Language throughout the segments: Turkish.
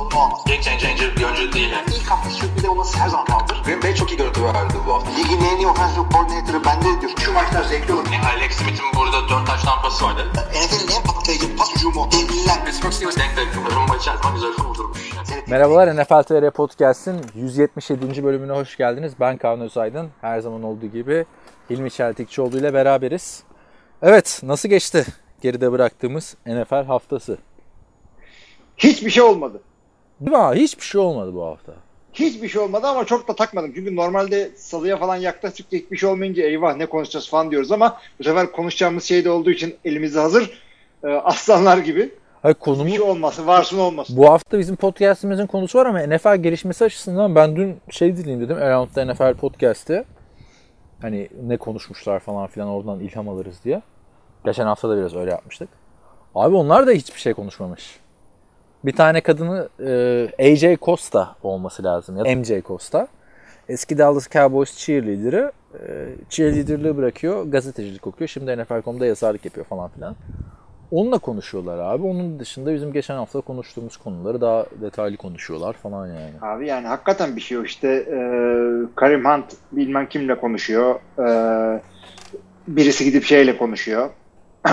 sorunu olmaz. Game changer bir oyuncu değil. Yani. İlk hafta sürpriz olması her zaman kaldır. Green Bay çok iyi görüntü verdi bu hafta. Ligin en iyi offensive coordinator'ı bende diyor. Şu maçlar zevkli olur. Yani Alex Smith'in burada 4 taş tampası vardı. NFL'in en patlayıcı pas hücumu. Devliler. Pittsburgh Steelers denk denk. Rumba içerisinde güzel kurdurmuş. Merhabalar NFL TR Podcast'in 177. bölümüne hoş geldiniz. Ben Kaan Özaydın. Her zaman olduğu gibi Hilmi Çeltikçioğlu ile beraberiz. Evet, nasıl geçti geride bıraktığımız NFL haftası? Hiçbir şey olmadı. Değil mi abi? Hiçbir şey olmadı bu hafta. Hiçbir şey olmadı ama çok da takmadım. Çünkü normalde salıya falan yaklaştık hiçbir şey olmayınca eyvah ne konuşacağız falan diyoruz ama bu sefer konuşacağımız şey de olduğu için elimizde hazır. Ee, aslanlar gibi. Hayır konumu şey olmasın, varsın olmasın. bu hafta bizim podcast'imizin konusu var ama NFL gelişmesi açısından ben dün şey dinleyeyim dedim. Around NFL podcast'te. Hani ne konuşmuşlar falan filan oradan ilham alırız diye. Geçen hafta da biraz öyle yapmıştık. Abi onlar da hiçbir şey konuşmamış. Bir tane kadını e, AJ Costa olması lazım ya da MJ Costa. Eski Dallas Cowboys cheerleader'ı e, cheerleader'lığı bırakıyor, gazetecilik okuyor. Şimdi NFL.com'da yazarlık yapıyor falan filan. Onunla konuşuyorlar abi. Onun dışında bizim geçen hafta konuştuğumuz konuları daha detaylı konuşuyorlar falan yani. Abi yani hakikaten bir şey yok. İşte e, Karim Hunt bilmem kimle konuşuyor. E, birisi gidip şeyle konuşuyor.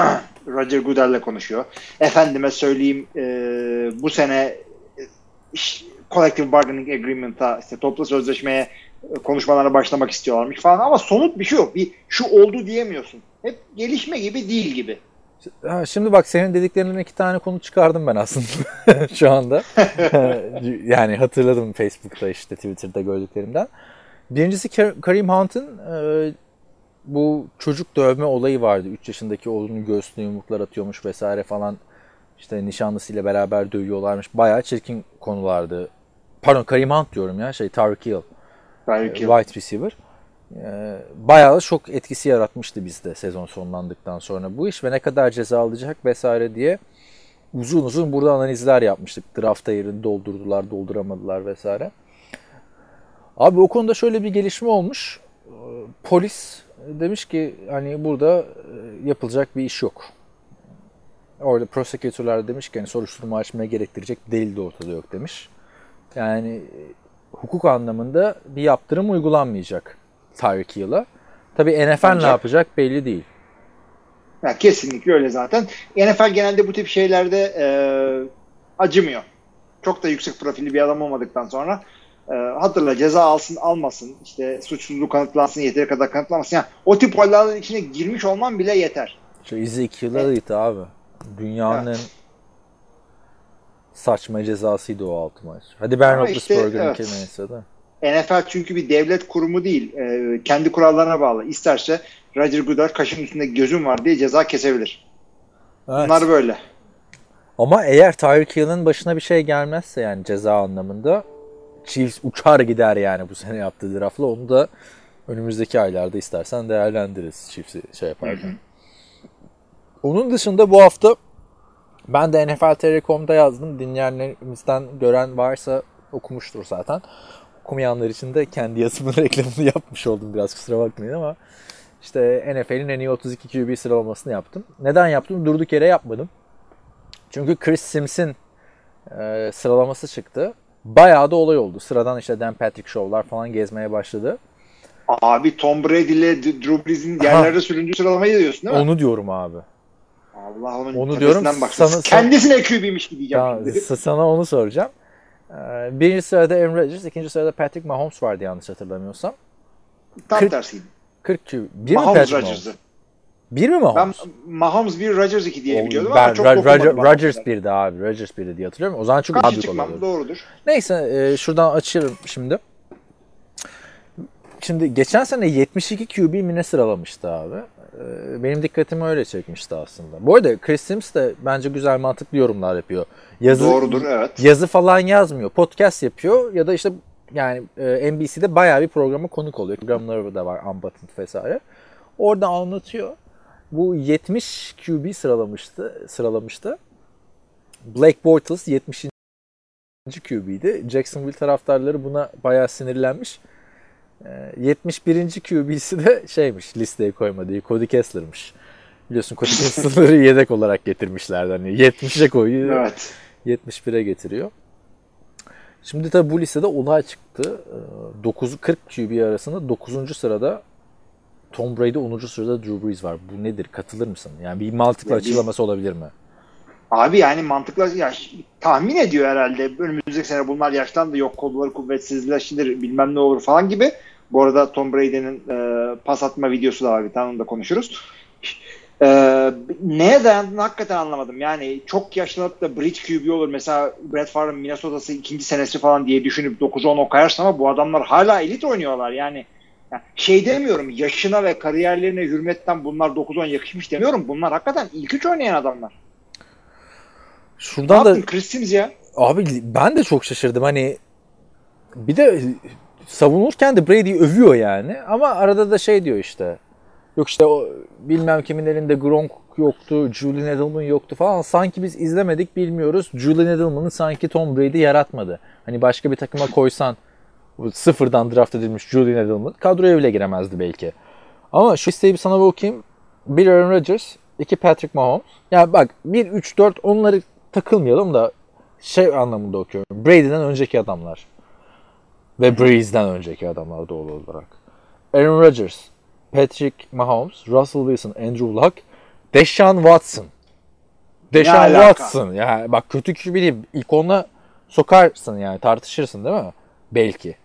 Roger Goodell'le konuşuyor. Efendime söyleyeyim e, bu sene e, iş- Collective Bargaining Agreement'a işte toplu sözleşmeye e, konuşmalara başlamak istiyorlarmış falan ama somut bir şey yok. Bir şu oldu diyemiyorsun. Hep gelişme gibi değil gibi. Ha, şimdi bak senin dediklerinden iki tane konu çıkardım ben aslında şu anda. yani hatırladım Facebook'ta işte Twitter'da gördüklerimden. Birincisi Kar- Kareem Hunt'ın e, bu çocuk dövme olayı vardı. 3 yaşındaki oğlunun göğsüne yumruklar atıyormuş vesaire falan. İşte nişanlısıyla beraber dövüyorlarmış. Bayağı çirkin konulardı. Pardon Kareem Hunt diyorum ya şey Tyreek Hill. Belki. Wide receiver. Ee, Bayağı da şok etkisi yaratmıştı bizde sezon sonlandıktan sonra bu iş ve ne kadar ceza alacak vesaire diye uzun uzun burada analizler yapmıştık. Draft'ta yerini doldurdular, dolduramadılar vesaire. Abi o konuda şöyle bir gelişme olmuş. Ee, Polis demiş ki hani burada e, yapılacak bir iş yok. Orada prosecutorlar demiş ki hani soruşturma açmaya gerektirecek delil de ortada yok demiş. Yani e, hukuk anlamında bir yaptırım uygulanmayacak Tyreek Hill'a. Tabii NFL ne Ancak- yapacak belli değil. Ya kesinlikle öyle zaten. NFL genelde bu tip şeylerde e, acımıyor. Çok da yüksek profilli bir adam olmadıktan sonra e, hatırla ceza alsın almasın işte suçluluğu kanıtlansın yeteri kadar kanıtlamasın. Yani o tip olayların içine girmiş olman bile yeter. Şu Ezekiel Elliott abi. Dünyanın Evet. saçma cezasıydı o altı maç. Hadi Ben Ama işte, evet. de. NFL çünkü bir devlet kurumu değil. E, kendi kurallarına bağlı. İsterse Roger Goodell kaşın üstünde gözüm var diye ceza kesebilir. Evet. Bunlar böyle. Ama eğer Tyreek Hill'in başına bir şey gelmezse yani ceza anlamında Chiefs uçar gider yani bu sene yaptığı draftla. Onu da önümüzdeki aylarda istersen değerlendiririz Chiefs'i şey yaparken. Onun dışında bu hafta ben de NFL Telekom'da yazdım. Dinleyenlerimizden gören varsa okumuştur zaten. Okumayanlar için de kendi yazımın reklamını yapmış oldum biraz kusura bakmayın ama işte NFL'in en iyi 32 QB sıralamasını yaptım. Neden yaptım? Durduk yere yapmadım. Çünkü Chris Sims'in e, sıralaması çıktı. Bayağı da olay oldu. Sıradan işte Dan Patrick Show'lar falan gezmeye başladı. Abi Tom Brady ile Drew Brees'in yerlerde süründüğü sıralamayı diyorsun değil mi? Onu diyorum abi. Allah onun Onu diyorum, baksın. sana- Kendisine QB'miş gibi diyeceğim. Şimdi. sana onu soracağım. Ee, birinci sırada Aaron Rodgers, ikinci sırada Patrick Mahomes vardı yanlış hatırlamıyorsam. Tam Kırk- tersiydi. 40 QB. Bir Mahomes? Rodgers'ı. Bir mi Ben Mahomes? Mahomes 1, Rodgers 2 diye biliyordum ben ama çok Roger- Mahomes'a. Rodgers 1'di abi. Rodgers 1'di diye hatırlıyorum. O zaman çok Karşı çıkmam olabilir. doğrudur. Neyse e, şuradan açıyorum şimdi. Şimdi geçen sene 72 QB mi ne sıralamıştı abi. E, benim dikkatimi öyle çekmişti aslında. Bu arada Chris Sims de bence güzel mantıklı yorumlar yapıyor. Yazı, Doğrudur evet. yazı falan yazmıyor. Podcast yapıyor ya da işte yani e, NBC'de bayağı bir programa konuk oluyor. Programları da var Unbuttoned vesaire. Orada anlatıyor. Bu 70 QB sıralamıştı. sıralamıştı. Blake Bortles 70. QB'ydi. Jacksonville taraftarları buna bayağı sinirlenmiş. Ee, 71. QB'si de şeymiş listeye koymadığı Cody Kessler'mış. Biliyorsun Cody Kessler'ı yedek olarak getirmişlerdi. Hani 70'e koyuyor. Evet. 71'e getiriyor. Şimdi tabi bu listede olay çıktı. Ee, 9 40 QB arasında 9. sırada Tom Brady 10. sırada Drew Brees var. Bu nedir? Katılır mısın? Yani bir mantıklı Ya açıklaması olabilir mi? Abi yani mantıklı ya, tahmin ediyor herhalde önümüzdeki sene bunlar yaşlandı yok kolları kuvvetsizleşir bilmem ne olur falan gibi. Bu arada Tom Brady'nin e, pas atma videosu da var bir tane onu da konuşuruz. E, neye dayandığını hakikaten anlamadım. Yani çok yaşlanıp da Bridge QB olur. Mesela Brett Favre'ın Minnesota'sı ikinci senesi falan diye düşünüp 9'a 10 okayarsın ama bu adamlar hala elit oynuyorlar. Yani yani şey demiyorum yaşına ve kariyerlerine hürmetten bunlar 9-10 yakışmış demiyorum. Bunlar hakikaten ilk üç oynayan adamlar. Ne Şuradan da yaptın Chris Sims ya? Abi ben de çok şaşırdım. Hani bir de savunurken de Brady'yi övüyor yani. Ama arada da şey diyor işte. Yok işte o bilmem kimin elinde Gronk yoktu, Julian Edelman yoktu falan. Sanki biz izlemedik bilmiyoruz. Julian Edelman'ı sanki Tom Brady yaratmadı. Hani başka bir takıma koysan sıfırdan draft edilmiş Julian Edelman kadroya bile giremezdi belki. Ama şu listeyi bir sana bir okuyayım. Bir Aaron Rodgers, iki Patrick Mahomes. Ya bak 1, 3, 4 onları takılmayalım da şey anlamında okuyorum. Brady'den önceki adamlar. Ve Breeze'den önceki adamlar doğal olarak. Aaron Rodgers, Patrick Mahomes, Russell Wilson, Andrew Luck, Deshaun Watson. Deshaun? Watson. Yani bak kötü QB değil. İlk onunla sokarsın yani tartışırsın değil mi? Belki.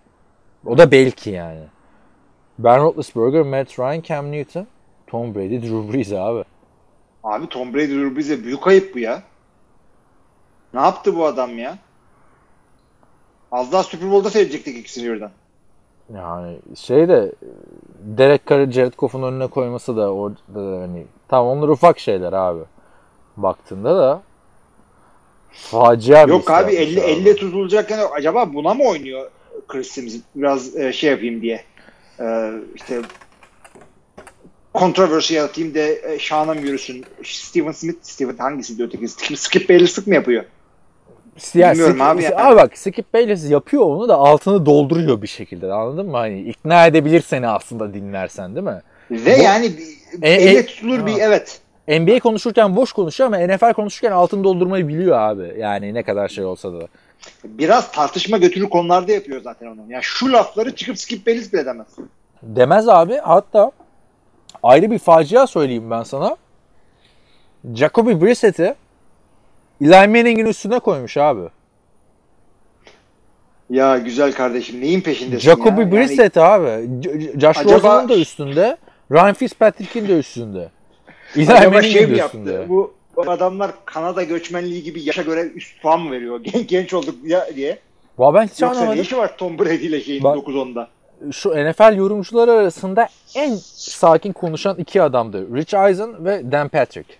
O da belki yani. Ben Roethlisberger, Matt Ryan, Cam Newton, Tom Brady, Drew Brees abi. Abi Tom Brady Drew Brees'e büyük ayıp bu ya. Ne yaptı bu adam ya? Az daha Super Bowl'da seyredecektik ikisini birden. Yani şey de Derek Carr'ı Jared Goff'un önüne koyması da orada da hani tamam onlar ufak şeyler abi. Baktığında da facia bir Yok abi 50 50 tutulacakken acaba buna mı oynuyor Chris Sims biraz e, şey yapayım diye. E, işte kontroversi yaratayım de e, şanım yürüsün. Steven Smith, Steven hangisi diyor öteki? Skip, Bayless'lık mı yapıyor? Ya, Bilmiyorum Skip- abi yani. Abi bak Skip Bayless yapıyor onu da altını dolduruyor bir şekilde anladın mı? Hani ikna edebilir seni aslında dinlersen değil mi? Ve Bu- yani E, e- elle tutulur bir Ha. evet. NBA konuşurken boş konuşuyor ama NFL konuşurken altını doldurmayı biliyor abi. Yani ne kadar şey olsa da. Biraz tartışma götürür konularda yapıyor zaten onu. Yani şu lafları çıkıp Skip Bayless bile demez. Demez abi. Hatta ayrı bir facia söyleyeyim ben sana. Jacoby Brissett'i Eli Manning'in üstüne koymuş abi. Ya güzel kardeşim neyin peşindesin Jacoby ya? Yani Brissett abi. J- Josh Acaba- Rosen'ın da üstünde. Ryan Fitzpatrick'in de üstünde. Eli Manning'in şey de yaptı? üstünde. Bu, bu adamlar Kanada göçmenliği gibi yaşa göre üst puan mı veriyor? Gen- genç olduk ya diye. Valla ben hiç Yoksa ne anlamadım. işi var Tom Brady ile şeyin Bak- 9-10'da? Şu NFL yorumcuları arasında en sakin konuşan iki adamdı. Rich Eisen ve Dan Patrick.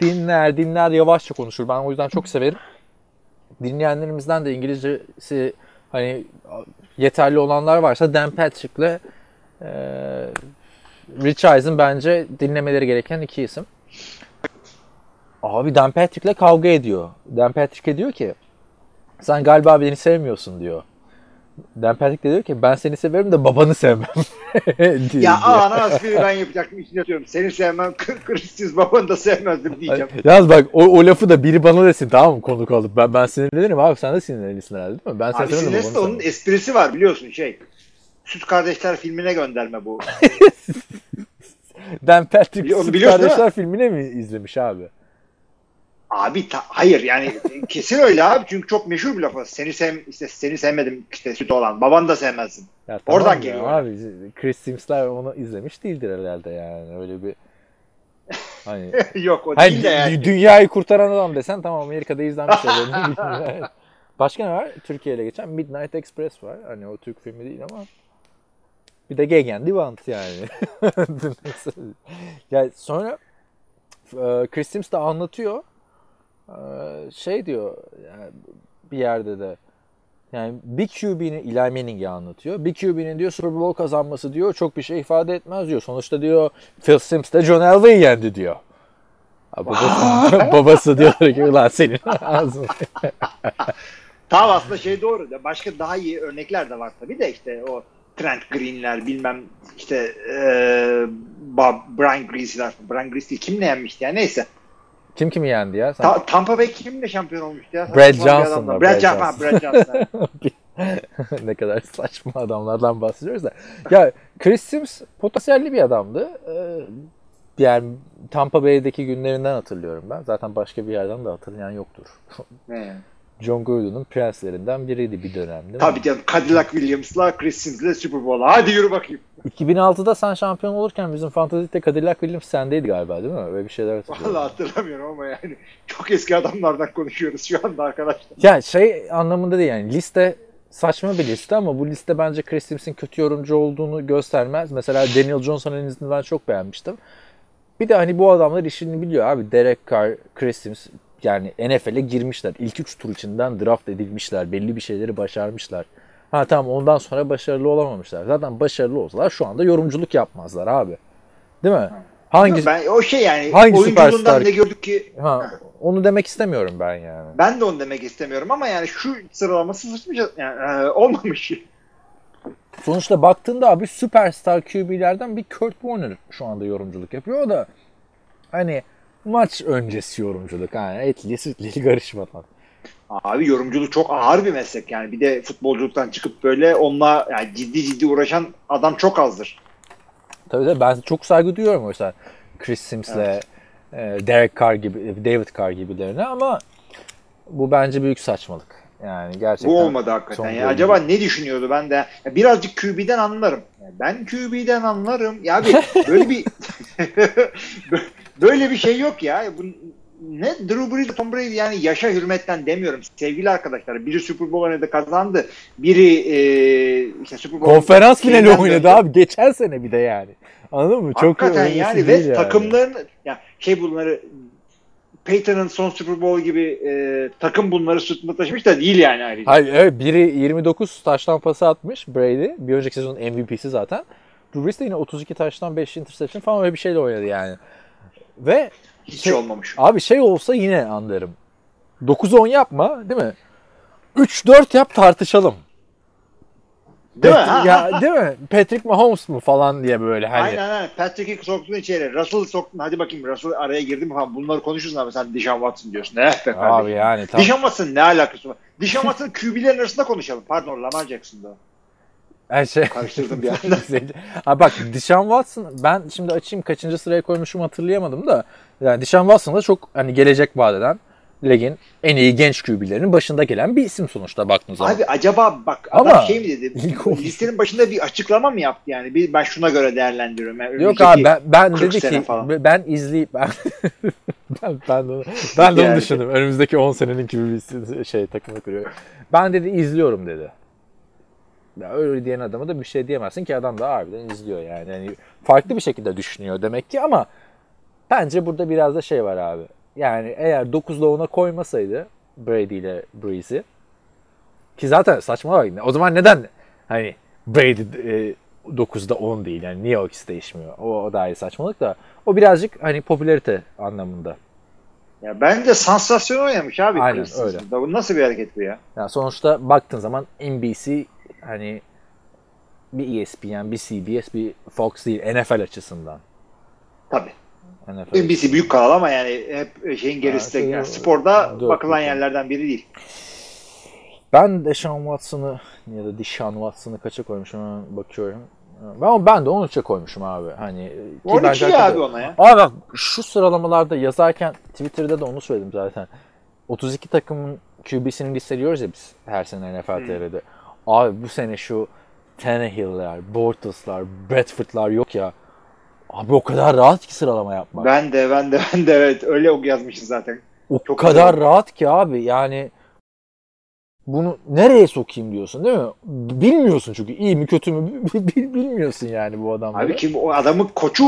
Dinler dinler yavaşça konuşur. Ben o yüzden çok severim. Dinleyenlerimizden de İngilizcesi hani yeterli olanlar varsa Dan Patrick'le e, Rich Eisen bence dinlemeleri gereken iki isim. Abi Dan Patrick'le kavga ediyor. Dan Patrick'e diyor ki sen galiba beni sevmiyorsun diyor. Dan Patrick de diyor ki ben seni severim de babanı sevmem. diyor. Ya ana espri ben yapacaktım içine atıyorum. Seni sevmem, Christians babanı da sevmezdim diyeceğim. Yalnız bak o, o lafı da biri bana desin tamam mı konuk alıp ben, ben sinirlenirim abi sen de sinirlenirsin herhalde değil mi? Ben seni Abi severim de onun sevmem. esprisi var biliyorsun şey. Süt Kardeşler filmine gönderme bu. Dan Patrick Süt? Kardeşler filmini mi izlemiş abi? Abi ta- hayır yani kesin öyle abi çünkü çok meşhur bir lafı. Seni sev işte seni sevmedim işte süt olan. Babanı da sevmezsin. Ya Oradan tamam ya geliyor. Abi Chris Sims'ler onu izlemiş değildir herhalde yani öyle bir hani Yok o Hayır, değil de yani. dünyayı kurtaran adam desen tamam Amerika'da izlenmiş Başka ne var? Türkiye ile geçen Midnight Express var. Hani o Türk filmi değil ama bir de Gegen Divant yani. yani sonra e, Chris Sims de anlatıyor. E, Şey diyor yani bir yerde de yani bir QB'nin Eli Manning'i anlatıyor. Bir QB'nin diyor Super Bowl kazanması diyor çok bir şey ifade etmez diyor. Sonuçta diyor Phil Simms de John Elway'i yendi diyor. Ha, babası, babası diyor ki ulan senin ağzın. Tamam aslında şey doğru. Başka daha iyi örnekler de var tabii de işte o Trent Green'ler bilmem işte e, Bob, Brian Greasy'ler. Brian Greasy kimle yenmişti ya neyse. Kim kimi yendi ya? Sen... Ta- Tampa Bay kimle şampiyon olmuştu ya? Brad Saçma bir Johnson adamla. var, Brad, Brad Johnson. Brad ne kadar saçma adamlardan bahsediyoruz da. Ya Chris Sims potansiyelli bir adamdı. Ee, yani Tampa Bay'deki günlerinden hatırlıyorum ben. Zaten başka bir yerden de hatırlayan yoktur. John Gruden'ın prenslerinden biriydi bir dönemde. Tabii canım Cadillac Williams'la Chris Sims'le Super Bowl'a. Hadi yürü bakayım. 2006'da sen şampiyon olurken bizim Fantasy'de Cadillac Williams sendeydi galiba değil mi? Öyle bir şeyler hatırlıyorum. Vallahi hatırlamıyorum ama yani çok eski adamlardan konuşuyoruz şu anda arkadaşlar. Ya şey anlamında değil yani liste saçma bir liste ama bu liste bence Chris Sims'in kötü yorumcu olduğunu göstermez. Mesela Daniel Jones analizini ben çok beğenmiştim. Bir de hani bu adamlar işini biliyor abi. Derek Carr, Chris Sims yani NFL'e girmişler. İlk 3 tur içinden draft edilmişler. Belli bir şeyleri başarmışlar. Ha tamam ondan sonra başarılı olamamışlar. Zaten başarılı olsalar şu anda yorumculuk yapmazlar abi. Değil mi? Hangi Ben o şey yani Hangi oyunculuğundan ne gördük ki ha onu demek istemiyorum ben yani. ben de onu demek istemiyorum ama yani şu sıralaması sıçmış yani e, olmamış. Sonuçta baktığında abi süperstar QB'lerden bir Kurt Warner şu anda yorumculuk yapıyor. O da hani maç öncesi yorumculuk. Yani etli sütli karışmadan. Abi yorumculuk çok ağır bir meslek yani. Bir de futbolculuktan çıkıp böyle onunla yani ciddi ciddi uğraşan adam çok azdır. Tabii tabii ben çok saygı duyuyorum yüzden Chris Sims'le e, Derek Carr gibi, David Carr gibilerine ama bu bence büyük saçmalık. Yani gerçekten. Bu olmadı hakikaten. Ya acaba ne düşünüyordu ben de? Ya birazcık QB'den anlarım. Ya ben QB'den anlarım. Ya abi böyle bir böyle bir şey yok ya. Bu ne Drew Brees, Tom Brady yani yaşa hürmetten demiyorum. Sevgili arkadaşlar biri Super Bowl oynadı kazandı. Biri e, işte Super Bowl Konferans finali oynadı döndü. abi. Geçen sene bir de yani. Anladın mı? Çok Hakikaten öylesi yani ve takımların ya şey bunları Peyton'ın son Super Bowl gibi e, takım bunları sırtında taşımış da değil yani ayrıca. Hayır evet biri 29 taştan pası atmış Brady. Bir önceki sezonun MVP'si zaten. Drew Brees de yine 32 taştan 5 interception falan öyle bir şeyle oynadı yani. Ve Hiç şey- olmamış. abi şey olsa yine anlarım. 9-10 yapma değil mi? 3-4 yap tartışalım. Değil mi? Pat- Ha, ya değil mi? Patrick Mahomes mu falan diye böyle hani. Aynen aynen. Patrick'i soktun içeri. Russell soktun. Hadi bakayım Russell araya girdi mi falan. Bunları konuşuruz ama sen Deshaun Watson diyorsun. Eh be Abi kardeşim. yani tam. Deshaun Watson ne alakası var? Deshaun Watson QB'lerin arasında konuşalım. Pardon Lamar Jackson'da. Her şey. Karıştırdım bir anda. Abi bak Deshaun Watson ben şimdi açayım kaçıncı sıraya koymuşum hatırlayamadım da yani Deshaun Watson da çok hani gelecek vaat eden ligin en iyi genç QB'lerinin başında gelen bir isim sonuçta baktığınız zaman. Abi acaba bak Ama adam şey mi dedi? Listenin başında bir açıklama mı yaptı yani? Bir, ben şuna göre değerlendiriyorum. Yani Yok abi ben, ben 40 dedi ki falan. ben izleyip ben ben, ben de, onu- ben de onu düşündüm. Önümüzdeki 10 senenin bir şey takımı kuruyor. Ben dedi izliyorum dedi. Ya öyle diyen adama da bir şey diyemezsin ki adam da harbiden izliyor yani. yani farklı bir şekilde düşünüyor demek ki ama bence burada biraz da şey var abi. Yani eğer 9'da 10'a koymasaydı Brady ile Breeze'i ki zaten saçma bak. O zaman neden hani Brady e, 9'da 10 değil yani niye o ikisi değişmiyor? O, o da iyi saçmalık da o birazcık hani popülarite anlamında. Ya bence sansasyon oynamış abi. Aynen, Chris öyle. Bu nasıl bir hareket bu ya? Yani sonuçta baktığın zaman NBC hani bir ESPN, bir CBS, bir Fox değil NFL açısından. Tabii. NFL NBC büyük kanal ama yani hep şeyin gerisi de şey, yani sporda dört bakılan büyük yerlerden biri değil. Ben Deshaun Watson'ı ya da Deshaun Watson'ı kaça koymuşum hemen bakıyorum. Ben, ben de 13'e koymuşum abi. Hani ki 12 bence ya abi ona ya. Abi bak şu sıralamalarda yazarken Twitter'da da onu söyledim zaten. 32 takımın QB'sini listeliyoruz ya biz her sene NFL Hmm. Abi bu sene şu Tannehill'ler, Bortles'lar, Bradford'lar yok ya. Abi o kadar rahat ki sıralama yapmak. Ben de ben de ben de evet öyle ok yazmışız zaten. o çok kadar güzel. rahat ki abi yani bunu nereye sokayım diyorsun değil mi? Bilmiyorsun çünkü iyi mi kötü mü bil- bilmiyorsun yani bu adamları. Abi kim o adamın koçu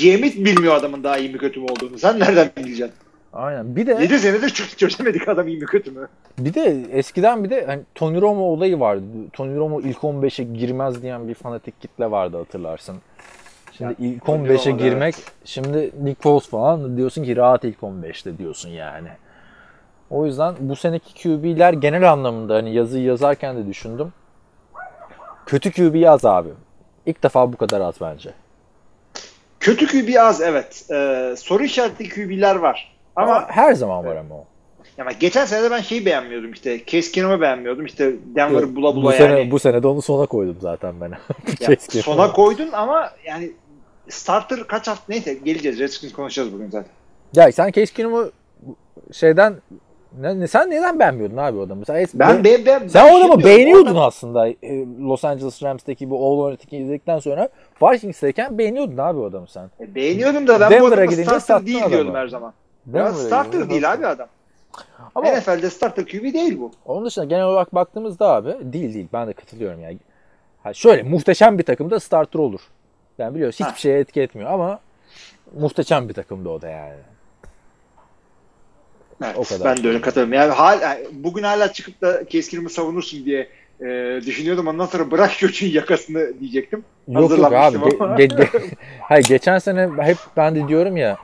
GM'i bilmiyor adamın daha iyi mi kötü mü olduğunu. Sen nereden bileceksin? Aynen. Bir de 7 senedir çö- çözemedik adam iyi mi kötü mü? Bir de eskiden bir de hani Tony Romo olayı vardı. Tony Romo ilk 15'e girmez diyen bir fanatik kitle vardı hatırlarsın. Şimdi Ya, ilk Tony 15'e Romo da girmek şimdi Nick Foles falan diyorsun ki rahat ilk 15'te diyorsun yani. O yüzden bu seneki QB'ler genel anlamında hani yazıyı yazarken de düşündüm. Kötü QB az abi. İlk defa bu kadar az bence. Kötü QB az evet. Ee, soru işaretli QB'ler var. Ama, Ama her zaman var ama o. ama geçen sene de ben şeyi beğenmiyordum işte. Keenum'u beğenmiyordum. İşte Denver'ı bula bu bula sene yani. bu sene de onu sona koydum zaten ben. Ya, sona koydun ama yani starter kaç hafta neyse geleceğiz. Redskins konuşacağız bugün zaten. Ya sen Case Keenum'u şeyden ne, sen neden beğenmiyordun abi o adamı? Sen, Ben, ben, ben, sen ben o adamı şey beğeniyordun orada- aslında. Ee, Los Angeles Rams'teki bu All or Nothing'i izledikten sonra Vikings'teyken beğeniyordun abi o adamı sen. E, beğeniyordum da ben bu Denver'a adamı gidince starter değil adamı. diyordum her zaman. Ya starter değil abi adam. Ama NFL'de starter QB değil bu. onun dışında genel olarak baktığımızda abi değil değil ben de katılıyorum yani. Ha şöyle muhteşem bir takımda starter olur. Ben biliyoruz hiçbir Ha. şeye etki etmiyor ama muhteşem bir takımda o da yani. Evet, O kadar. Ben de öyle katılıyorum. Yani hal, yani bugün hala çıkıp da Keskin'imi savunursun diye e, düşünüyordum. Ondan sonra bırak göçün yakasını diyecektim. Yok yok abi. Ge- ge- ge- Hayır geçen sene hep ben de diyorum ya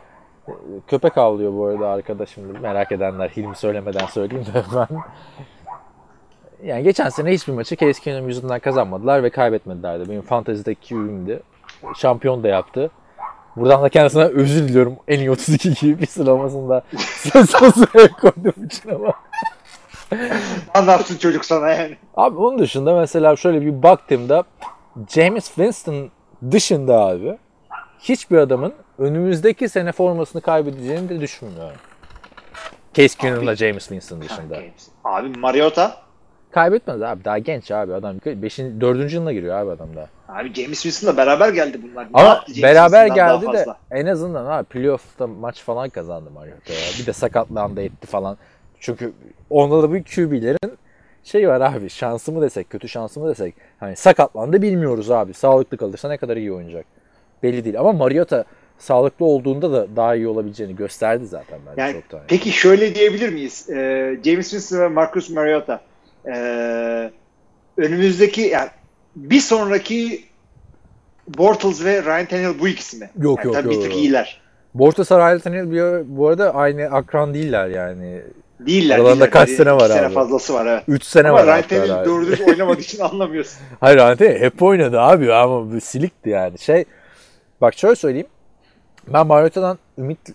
köpek avlıyor bu arada arkadaşım merak edenler Hilmi söylemeden söyleyeyim de ben. Yani geçen sene hiçbir maçı Case Keenum yüzünden kazanmadılar ve kaybetmediler de. Benim fantezideki QB'mdi. Şampiyon da yaptı. Buradan da kendisine özür diliyorum. En iyi 32 gibi bir sıralamasında son sıraya koyduğum için ama. Anlatsın çocuk sana yani. Abi onun dışında mesela şöyle bir baktığımda James Winston dışında abi hiçbir adamın önümüzdeki sene formasını kaybedeceğini de düşünmüyorum. Case Keenum'la James Winston dışında. Abi Mariota. Kaybetmez abi. Daha genç abi adam. 5. 4. yılına giriyor abi adam da. Abi James Winston'la beraber geldi bunlar. Ama James beraber daha geldi de en azından abi playoff'ta maç falan kazandı Mariota ya. Bir de sakatlandı etti falan. Çünkü onda da bu QB'lerin şey var abi şansı mı desek kötü şansı mı desek hani sakatlandı bilmiyoruz abi. Sağlıklı kalırsa ne kadar iyi oynayacak. Belli değil ama Mariota sağlıklı olduğunda da daha iyi olabileceğini gösterdi zaten bence Yani, çok daha. peki şöyle diyebilir miyiz? Ee, James Winston ve Marcus Mariota ee, önümüzdeki yani bir sonraki Bortles ve Ryan Tannehill bu ikisi mi? Yok, yani yok, tabii yok, Bir tık iyiler. Borta Saraylı Tanil bir- bu arada aynı akran değiller yani. Değiller. Aralarında değiller. kaç sene var iki sene abi? fazla var evet. 3 sene Ama var Ryan hatta Tannehill abi. doğru düz oynamadığı için anlamıyorsun. Hayır Ante hep oynadı abi ama silikti yani. Şey bak şöyle söyleyeyim. Ben Mariota'dan ümitli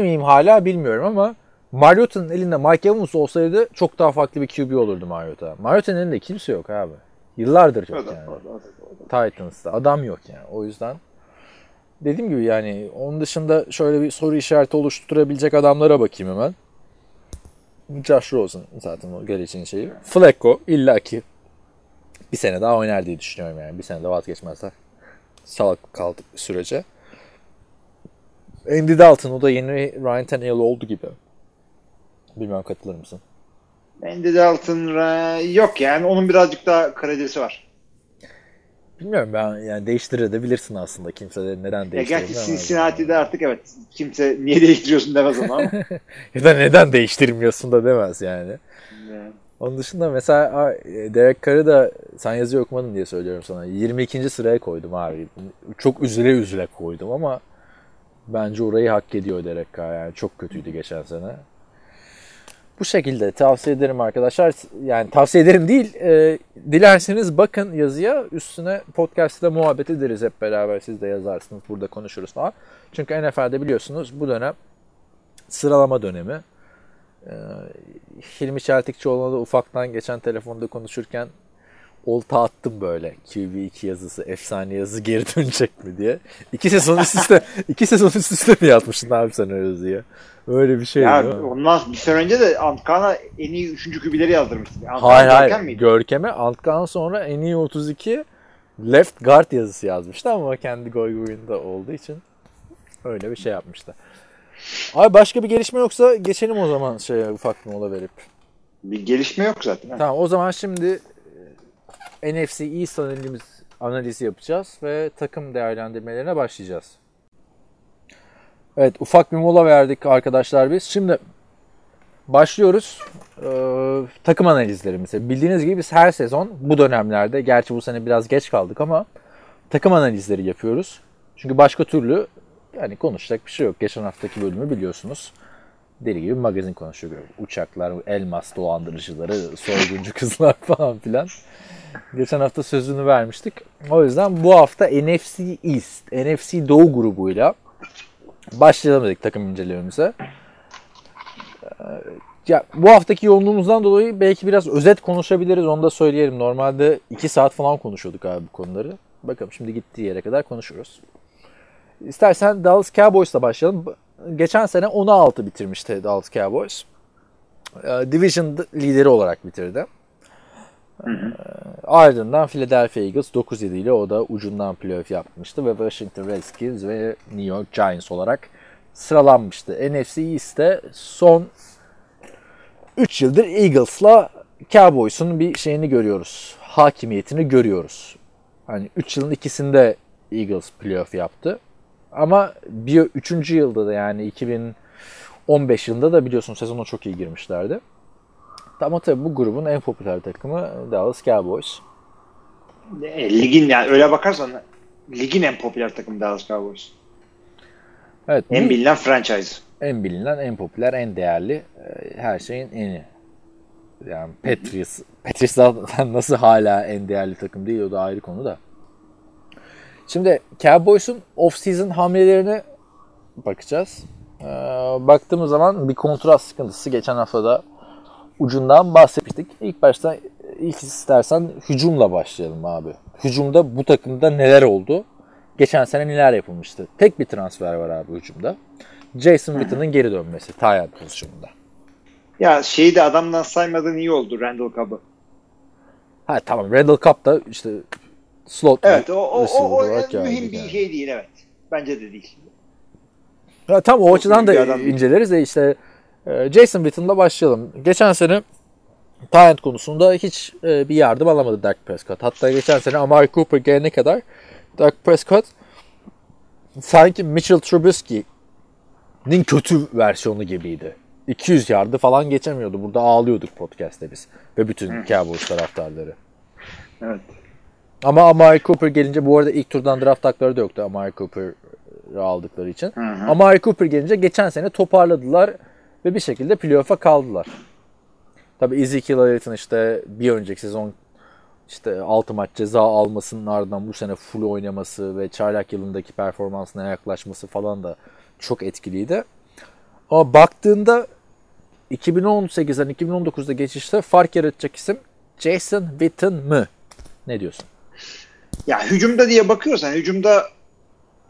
miyim hala bilmiyorum ama Mariota'nın elinde Mike Evans olsaydı çok daha farklı bir QB olurdu Mariota. Mariota'nın elinde kimse yok abi. Yıllardır yok O da- yani. o da. Titans'ta adam yok yani. O yüzden dediğim gibi yani onun dışında şöyle bir soru işareti oluşturabilecek adamlara bakayım hemen. Josh Rosen zaten o geleceğin şeyi. Flacco illaki bir sene daha oynar diye düşünüyorum yani. Bir sene de vazgeçmezler. Sağlıklı kaldık sürece. Andy Dalton o da yeni Ryan Tannehill oldu gibi. Bilmem katılır mısın? Andy Dalton ra- yok yani onun birazcık daha kredisi var. Bilmiyorum ben yani değiştirebilirsin aslında. Kimse de neden Ya değiştirir. gerçi Cincinnati'de artık evet kimse niye değiştiriyorsun demez ama. Ya da neden değiştirmiyorsun da demez yani. Yani. Onun dışında mesela e, Derek Carr'ı da sen yazıyı okumadın diye söylüyorum sana. 22. sıraya koydum abi. Çok üzüle üzüle koydum ama bence orayı hak ediyor Derek Carr. Yani çok kötüydü geçen sene. Bu şekilde tavsiye ederim arkadaşlar. Yani tavsiye ederim değil. e, dilerseniz bakın yazıya. Üstüne podcast'ta muhabbet ederiz hep beraber. Siz de yazarsınız. Burada konuşuruz falan. Çünkü NFL'de biliyorsunuz bu dönem sıralama dönemi. Ee, Hilmi Çeltikçioğlu'na da ufaktan geçen telefonda konuşurken olta attım böyle. QB2 yazısı, efsane yazı geri dönecek mi diye. İki sezon üst üste, iki sezon üst üste mi yazmışsın abi sen öyle yazıyı? Öyle bir şey Ya değil ondan bir sene önce de Antkan'a en iyi 3. kübileri yazdırmıştı. Antkan Hayır hayır. miydi? Görkem'e Antkan sonra en iyi 32 left guard yazısı yazmıştı ama kendi goy goyunda olduğu için öyle bir şey yapmıştı. Abi başka bir gelişme yoksa geçelim o zaman şeye ufak bir mola verip. Bir gelişme yok zaten. Tamam o zaman şimdi e, NFC East analiz, analizi yapacağız ve takım değerlendirmelerine başlayacağız. Evet ufak bir mola verdik arkadaşlar biz. Şimdi başlıyoruz Ee, takım analizlerimize. Bildiğiniz gibi biz her sezon bu dönemlerde gerçi bu sene biraz geç kaldık ama takım analizleri yapıyoruz. Çünkü başka türlü yani konuşacak bir şey yok. Geçen haftaki bölümü biliyorsunuz. deli gibi magazin konuşuyor. Uçaklar, elmas dolandırıcıları, soyguncu kızlar falan filan. Geçen hafta sözünü vermiştik. O yüzden bu hafta NFC East, NFC Doğu grubuyla başlayalım dedik takım incelememize. Ee, Ya bu haftaki yoğunluğumuzdan dolayı belki biraz özet konuşabiliriz onu da söyleyelim. Normalde 2 saat falan konuşuyorduk abi bu konuları. Bakalım şimdi gittiği yere kadar konuşuruz. İstersen Dallas Cowboys'la başlayalım. Geçen sene 10-6 bitirmişti Dallas Cowboys. Ee, Division lideri olarak bitirdi. Ee, Ardından Philadelphia Eagles 9-7 ile o da ucundan playoff yapmıştı ve Washington Redskins ve New York Giants olarak sıralanmıştı. NFC East'te son 3 yıldır Eagles'la Cowboys'un bir şeyini görüyoruz. Hakimiyetini görüyoruz. Hani 3 yılın ikisinde Eagles playoff yaptı. Ama bir 3. yılda da yani 2015 yılında da biliyorsun sezona çok iyi girmişlerdi. Ama tabii bu grubun en popüler takımı Dallas Cowboys. E, ligin yani öyle bakarsan ligin en popüler takımı Dallas Cowboys. Evet, En bir- bilinen franchise. en bilinen, en popüler, en değerli, e, her şeyin eni. Yani Patriots, Patriots zaten nasıl hala en değerli takım değil o da ayrı konu da. Şimdi Cowboys'un off-season hamlelerine bakacağız. Ee, baktığımız zaman bir kontrast sıkıntısı geçen hafta da ucundan bahsetmiştik. İlk başta ilk istersen hücumla başlayalım abi. Hücumda bu takımda neler oldu? Geçen sene neler yapılmıştı? Tek bir transfer var abi hücumda. Jason Witten'ın geri dönmesi Tayland pozisyonunda. Ya şeyi de adamdan saymadığın iyi oldu Randall Cobb'ı. Ha tamam Randall Cobb da işte slot Evet o, o, receiver o, o olarak geldi mühim bir yani. şey değil evet. Bence de değil. Ya, tam o açıdan da inceleriz de işte e, Jason Witten'la başlayalım. Geçen sene talent konusunda hiç e, bir yardım alamadı Dak Prescott. Hatta geçen sene Amari Cooper gelene kadar Dak Prescott sanki Mitchell Trubisky'nin kötü versiyonu gibiydi. 200 yardı falan geçemiyordu. Burada ağlıyorduk podcast'te biz. Ve bütün Cowboys taraftarları. Evet. Ama Amari Cooper gelince bu arada ilk turdan draft hakları da yoktu Amari Cooper'ı aldıkları için. Amari Cooper gelince geçen sene toparladılar ve bir şekilde playoff'a kaldılar. Tabi Ezekiel Elliott'ın işte bir önceki sezon işte 6 maç ceza almasının ardından bu sene full oynaması ve çaylak yılındaki performansına yaklaşması falan da çok etkiliydi. Ama baktığında 2018'den 2019'da geçişte fark yaratacak isim Jason Witten mı? Ne diyorsun? Ya hücumda diye bakıyorsan hücumda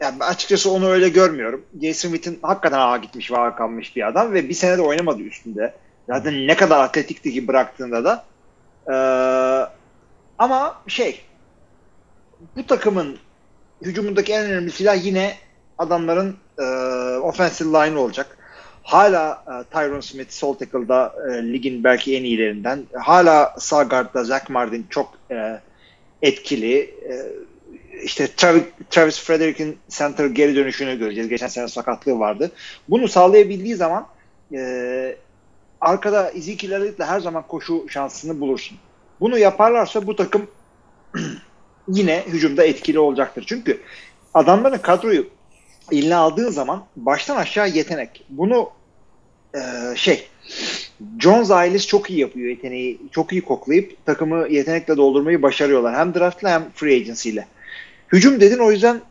ya ben açıkçası onu öyle görmüyorum. Jason Witten hakikaten ağa gitmiş ve ağa kalmış bir adam ve bir sene de oynamadı üstünde. Zaten ne kadar atletikti ki bıraktığında da. Ee, ama şey bu takımın hücumundaki en önemli silah yine adamların e, offensive line olacak. Hala e, Tyron Smith sol tackle'da e, ligin belki en iyilerinden. Hala sağ guard'da Zach Martin çok e, etkili. E, işte Travis, Frederick'in center geri dönüşünü göreceğiz. Geçen sene sakatlığı vardı. Bunu sağlayabildiği zaman e, arkada Ezekiel Elliott'la her zaman koşu şansını bulursun. Bunu yaparlarsa bu takım yine hücumda etkili olacaktır. Çünkü adamların kadroyu eline aldığın zaman baştan aşağı yetenek. Bunu e, şey Jones ailesi çok iyi yapıyor yeteneği. Çok iyi koklayıp takımı yetenekle doldurmayı başarıyorlar. Hem draftla hem free agency ile. Hücum dedin o yüzden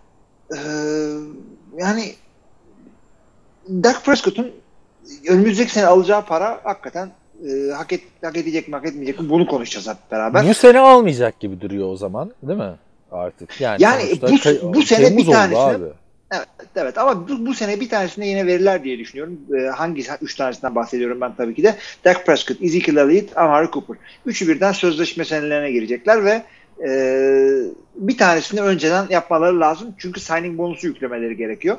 e, yani Dak Prescott'un önümüzdeki sene alacağı para hakikaten e, hak, et, hak edecek mi hak etmeyecek mi bunu konuşacağız hep beraber. Bu sene almayacak gibi duruyor o zaman değil mi? Artık. Yani, Yani bu- bu sene Temmuz bir tanesini- abi. Evet, evet ama bu, bu sene bir tanesinde yine verirler diye düşünüyorum. Ee, hangi üç tanesinden bahsediyorum ben tabii ki de. Dak Prescott, Ezekiel Elliott, Amari Cooper. Üçü birden sözleşme senelerine girecekler ve e, bir tanesini önceden yapmaları lazım. Çünkü signing bonusu yüklemeleri gerekiyor.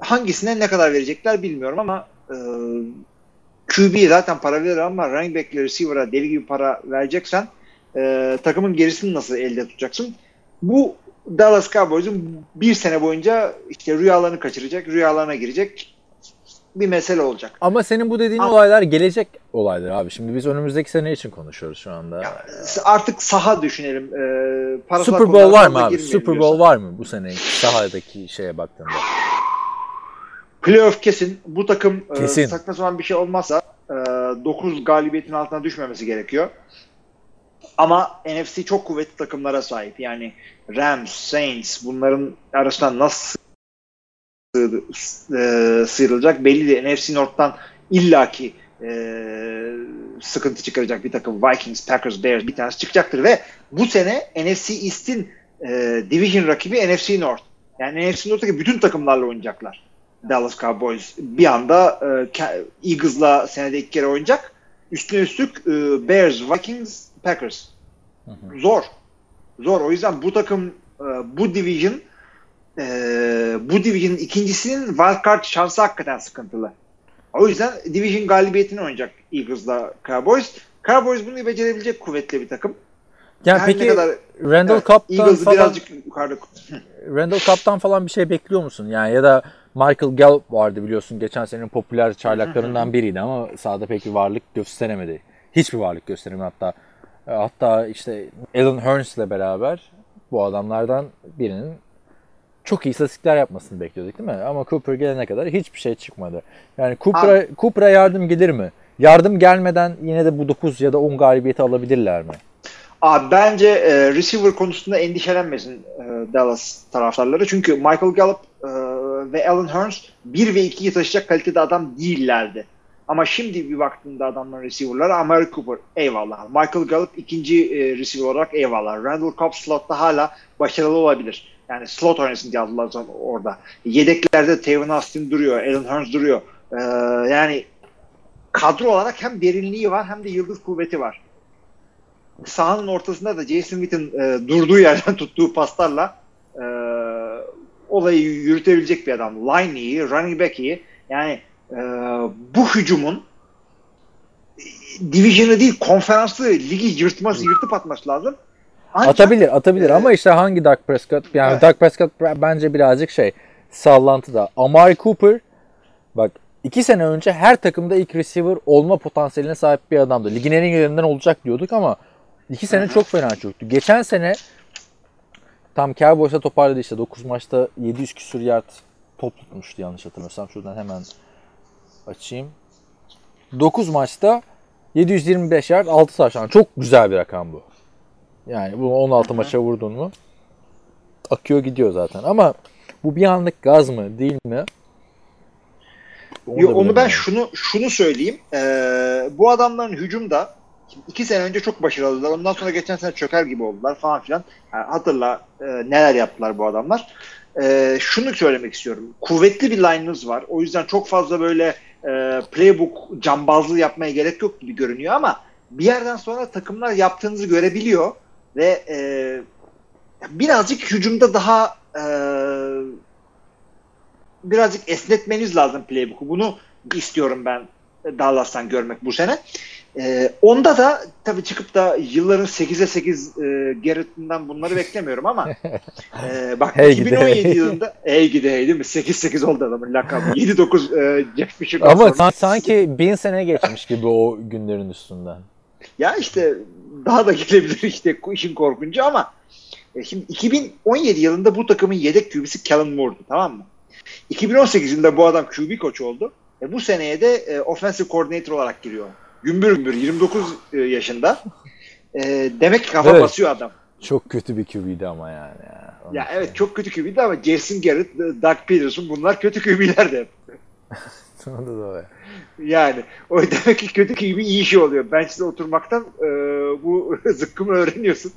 Hangisine ne kadar verecekler bilmiyorum ama e, QB'ye zaten para verir ama running back'le receiver'a deli gibi para vereceksen e, takımın gerisini nasıl elde tutacaksın? Bu Dallas Cowboys'un bir sene boyunca işte rüyalarını kaçıracak, rüyalarına girecek bir mesele olacak. Ama senin bu dediğin Ama- olaylar gelecek olaylar abi. Şimdi biz önümüzdeki sene için konuşuyoruz şu anda. Artık saha düşünelim. E, parasal Super Bowl var mı abi? Super. Bowl var mı bu sene sahadaki şeye baktığında? playoff kesin. Bu takım e, Kesin. saçma sapan bir şey olmazsa e, 9 galibiyetin altına düşmemesi gerekiyor. Ama NFC çok kuvvetli takımlara sahip. Yani Rams, Saints bunların arasından nasıl e, sıyrılacak belli değil. NFC North'tan illaki e, sıkıntı çıkaracak bir takım. Vikings, Packers, Bears bir tanesi çıkacaktır ve bu sene NFC East'in e, division rakibi NFC North. Yani NFC North'taki bütün takımlarla oynayacaklar. Dallas Cowboys bir anda e, Eagles'la senede iki kere oynayacak. Üstüne üstlük e, Bears, Vikings, Packers. Zor. Zor. O yüzden bu takım e, bu division e, bu division'ın ikincisinin wildcard şansı hakikaten sıkıntılı. O yüzden division galibiyetini oynayacak Eagles'la Cowboys. Cowboys bunu becerebilecek kuvvetli bir takım. Yani Her peki kadar Randall evet, Cobb'tan Eagles'ı falan birazcık yukarıda Randall Cobb'tan falan bir şey bekliyor musun? Yani ya da Michael Gallup vardı biliyorsun. Geçen senenin popüler çaylaklarından biriydi ama sahada pek bir varlık gösteremedi. Hiçbir varlık gösteremedi hatta. E, Hatta işte Alan Hearns ile beraber bu adamlardan birinin çok iyi istatistikler yapmasını bekliyorduk değil mi? Ama Cooper gelene kadar hiçbir şey çıkmadı. Yani Cooper'a Cooper'a yardım gelir mi? Yardım gelmeden yine de bu 9 ya da 10 galibiyeti alabilirler mi? Abi bence e, receiver konusunda endişelenmesin e, Dallas taraftarları. Çünkü Michael Gallup e, ve Alan Hearns 1 ve 2'yi taşıyacak kalitede adam değillerdi. Ama şimdi bir baktığında adamların receiver'ları Amari Cooper eyvallah. Michael Gallup ikinci e, receiver olarak eyvallah. Randall Cobb slotta hala başarılı olabilir. Yani slot oynasın diye aldılar orada. Yedeklerde Tevin Austin duruyor. Alan Hearns duruyor. E, yani kadro olarak hem derinliği var hem de yıldız kuvveti var sahanın ortasında da Jason Witten e, durduğu yerden tuttuğu paslarla e, olayı yürütebilecek bir adam. Line iyi, running back iyi. Yani e, bu hücumun division'ı değil konferansı ligi yırtması, yırtıp atması lazım. Ancak, Atabilir, atabilir e, ama işte hangi Dak Prescott? Yani Evet. Dak Prescott bence birazcık şey sallantıda. Amari Cooper bak iki sene önce her takımda ilk receiver olma potansiyeline sahip bir adamdı. Ligin en iyilerinden olacak diyorduk ama iki sene çok fena çöktü. Geçen sene tam Cowboys'a toparladı işte 9 maçta 700 küsur yard top tutmuştu yanlış hatırlamıyorsam. Şuradan hemen açayım. 9 maçta 725 yard 6 taştan. Çok güzel bir rakam bu. Yani bunu 16 maça vurdun mu akıyor gidiyor zaten. Ama bu bir anlık gaz mı değil mi? Yo, da onu ben şunu şunu söyleyeyim. Ee, bu adamların hücumda iki sene önce çok başarılılar. Ondan sonra geçen sene çöker gibi oldular falan filan. Yani hatırla e, neler yaptılar bu adamlar. Ee, şunu söylemek istiyorum. Kuvvetli bir line'ınız var. O yüzden çok fazla böyle e, playbook cambazlığı yapmaya gerek yok gibi görünüyor ama bir yerden sonra takımlar yaptığınızı görebiliyor ve e, birazcık hücumda daha e, birazcık esnetmeniz lazım playbook'u. Bunu istiyorum ben Dallas'tan görmek bu sene. Ee, onda da tabii çıkıp da yılların 8'e 8 e, Garrett'ından bunları beklemiyorum ama e, bak Hey gidi 2017 hey. yılında hey gidi hey değil mi? 8-8 oldu adamın lakabı. 7-9 e, Jeff Fisher'dan Ama sonra. san- sanki bin sene geçmiş gibi o günlerin üstünden. Ya işte daha da gelebilir işte işin korkuncu ama e, şimdi 2017 yılında bu takımın yedek QB'si Kellen Moore'du tamam mı? 2018 yılında bu adam QB koç oldu. E, bu seneye de e, offensive coordinator olarak giriyor. Gümbür gümbür 29 e, yaşında. E, demek ki kafa Evet. basıyor adam. Çok kötü bir QB'di ama yani. Ya, Onu Ya evet çok kötü QB'di ama Jason Garrett, Doug Peterson bunlar kötü QB'lerdi hep. Onu da doğru. Yani o demek ki kötü QB iyi şey oluyor. Bench'te oturmaktan e, bu zıkkımı öğreniyorsun.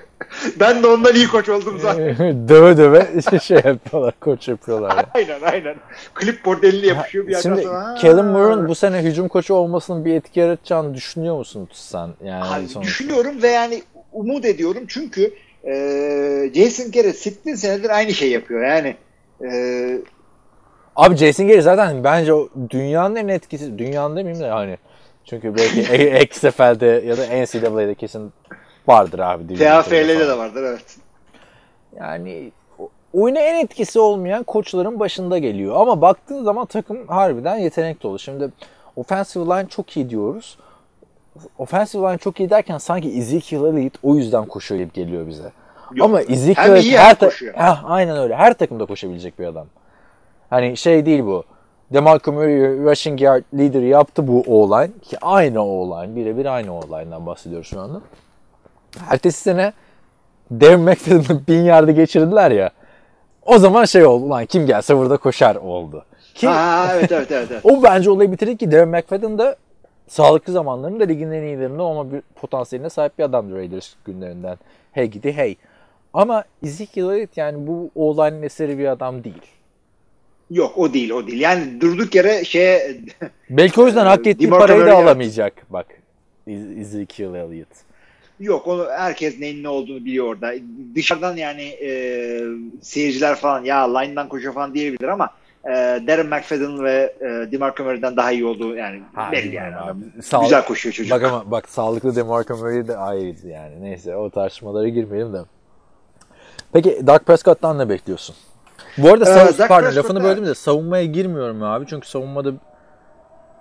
ben de ondan iyi koç oldum zaten. döve döve şey yapıyorlar, koç yapıyorlar. ya. aynen aynen. Clipboard eline yapışıyor bir yerden Şimdi sonra. ha. Kellen Moore'un bu sene hücum koçu olmasının bir etki yaratacağını düşünüyor musun sen? Yani Abi, sonuçta. düşünüyorum ve yani umut ediyorum çünkü e, Jason Garrett 8 senedir aynı şey yapıyor. Yani e, Abi Jason Garrett zaten bence o dünyanın en etkisi, dünyanın demeyeyim de hani çünkü belki E- XFL'de ya da NCAA'de kesin vardır abi. TFL'de de vardır evet. Yani oyuna en etkisi olmayan koçların başında geliyor. Ama baktığın zaman takım harbiden yetenek dolu. Şimdi offensive line çok iyi diyoruz. Offensive line çok iyi derken sanki Ezekiel Elliott o yüzden koşuyor gibi geliyor bize. Yok. Ama Ezekiel Elliott hem her ta- koşuyor. Heh, aynen öyle. Her takımda koşabilecek bir adam. Hani şey değil bu. DeMarco Murray rushing yard leader yaptı bu o-line. Ki aynı o-line. Birebir aynı o-line'dan bahsediyoruz şu anda. Ertesi sene Darren McFadden'ı bin yardı geçirdiler ya. O zaman şey oldu lan kim gelse burada koşar oldu. Ki Ha, evet evet evet. evet. o bence olayı bitirdi ki Darren McFadden da sağlıklı zamanlarında ligin en iyilerinde olma bir potansiyeline sahip bir adamdı Raiders günlerinden. Hey gidi hey. Ama Ezekiel Elliott yani bu oğlanın eseri bir adam değil. Yok o değil o değil. Yani durduk yere şeye Belki o yüzden Ee, hak ettiği DeMarco parayı da alamayacak bak Ez- Ezekiel Elliott. yok onu herkes neyin ne olduğunu biliyor orada. Dışarıdan yani e, seyirciler falan ya line'dan koşuyor falan diyebilir ama e, Darren McFadden ve e, DeMarco Murray'den daha iyi olduğu yani Ha, belli yani. abi. Adam. Sağ- Güzel koşuyor çocuk. Bak ama bak sağlıklı DeMarco Murray de ayrıydı yani. Neyse o tartışmalara girmeyelim de. Peki Dak Prescott'tan ne bekliyorsun? Bu arada Ee, savun- Dak pardon Prescott- lafını böldüm de savunmaya girmiyorum abi. Çünkü savunmada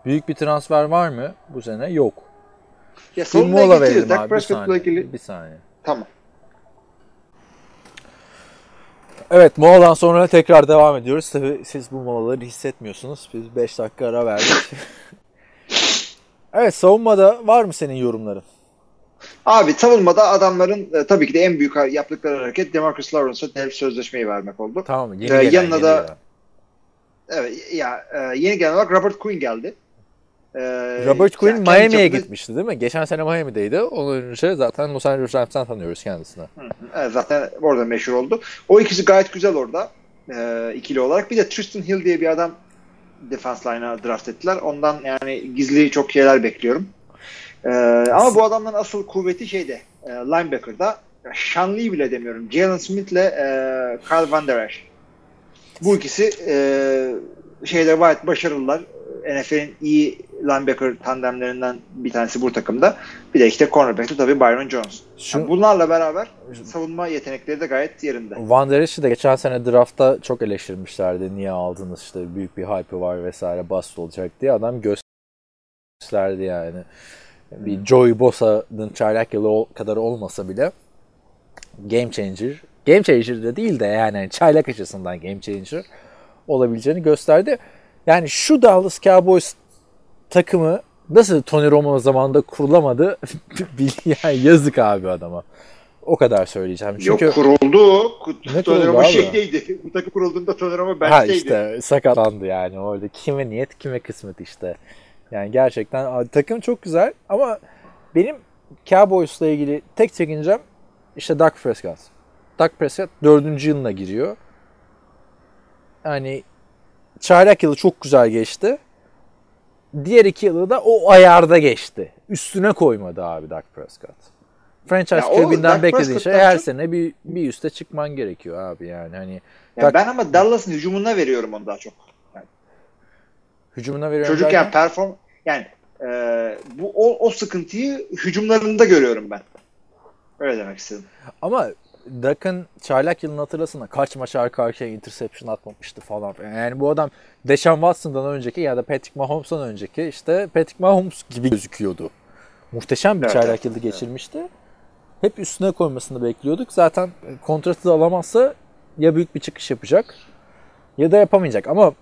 büyük bir transfer var mı bu sene? Yok. ya Bir mola verelim Dak abi bir saniye. ilgili. Bir saniye. Tamam. Evet moladan sonra tekrar devam ediyoruz. Tabii siz bu molaları hissetmiyorsunuz. Biz 5 dakika ara verdik. evet savunmada var mı senin yorumların? Abi savunmada adamların e, tabii ki de en büyük yaptıkları hareket Demarcus Lawrence'a dev sözleşmeyi vermek oldu. Tamam yeni Ee, gelen, yanına yeni da- gelen. Evet ya e, yeni gelen olarak Robert Quinn geldi. Ee, Robert Quinn Miami'ye çapında- gitmişti değil mi? Geçen sene Miami'deydi. Onun önce zaten Los Angeles Rams'tan tanıyoruz kendisini. Evet, zaten orada meşhur oldu. O ikisi gayet güzel orada. E, ikili olarak. Bir de Tristan Hill diye bir adam defense line'a draft ettiler. Ondan yani gizli çok şeyler bekliyorum. E, ama bu adamların asıl kuvveti şeyde e, linebacker'da. Lee bile demiyorum. Jalen Smith'le e, Kyle Van Der Esch. Bu ikisi e, şeyde gayet başarılılar. NFL'in iyi linebacker tandemlerinden bir tanesi bu takımda. Bir de işte cornerback'te tabii Byron Jones. Şu Yani bunlarla beraber savunma yetenekleri de gayet yerinde. Van Der Esch'i de geçen sene draftta çok eleştirmişlerdi. Niye aldınız işte büyük bir hype var vesaire bust olacak diye. Adam gösterdi yani. Bir Joey Bosa'nın çaylak yılı kadar olmasa bile game changer. Game changer de değil de yani çaylak açısından game changer olabileceğini gösterdi. Yani şu Dallas Cowboys takımı nasıl Tony Romo zamanında kurulamadı yani yazık abi adama. O kadar söyleyeceğim. Çünkü Yok kuruldu. Ne Tony Romo şeydeydi. Bu takım kurulduğunda Tony Romo ha benchteydi. işte sakatlandı yani orada. Kime niyet kime kısmet işte. Yani gerçekten takım çok güzel ama benim Cowboys'la ilgili tek çekincem işte Dak Prescott. Dak Prescott dördüncü yılına giriyor. Yani çaylak yılı çok güzel geçti. Diğer iki yılı da o ayarda geçti. Üstüne koymadı abi Dak Prescott. Franchise Dak beklediğin şey her çok- sene bir, bir üste çıkman gerekiyor abi yani. Hani Ya Dak- ben ama Dallas'ın hücumuna veriyorum onu daha çok. Hücumuna veriyorum Çocukken derken- perform yani e, bu o, o sıkıntıyı hücumlarında görüyorum ben. Öyle demek istedim. Ama Dak'ın çaylak yılını hatırlasana kaç maç arka arkaya interception atmamıştı falan. Yani bu adam Deshaun Watson'dan önceki ya da Patrick Mahomes'dan önceki işte Patrick Mahomes gibi gözüküyordu. Muhteşem bir Evet, çaylak evet, yılı geçirmişti. Hep üstüne koymasını bekliyorduk. Zaten kontratı da alamazsa ya büyük bir çıkış yapacak ya da yapamayacak. Ama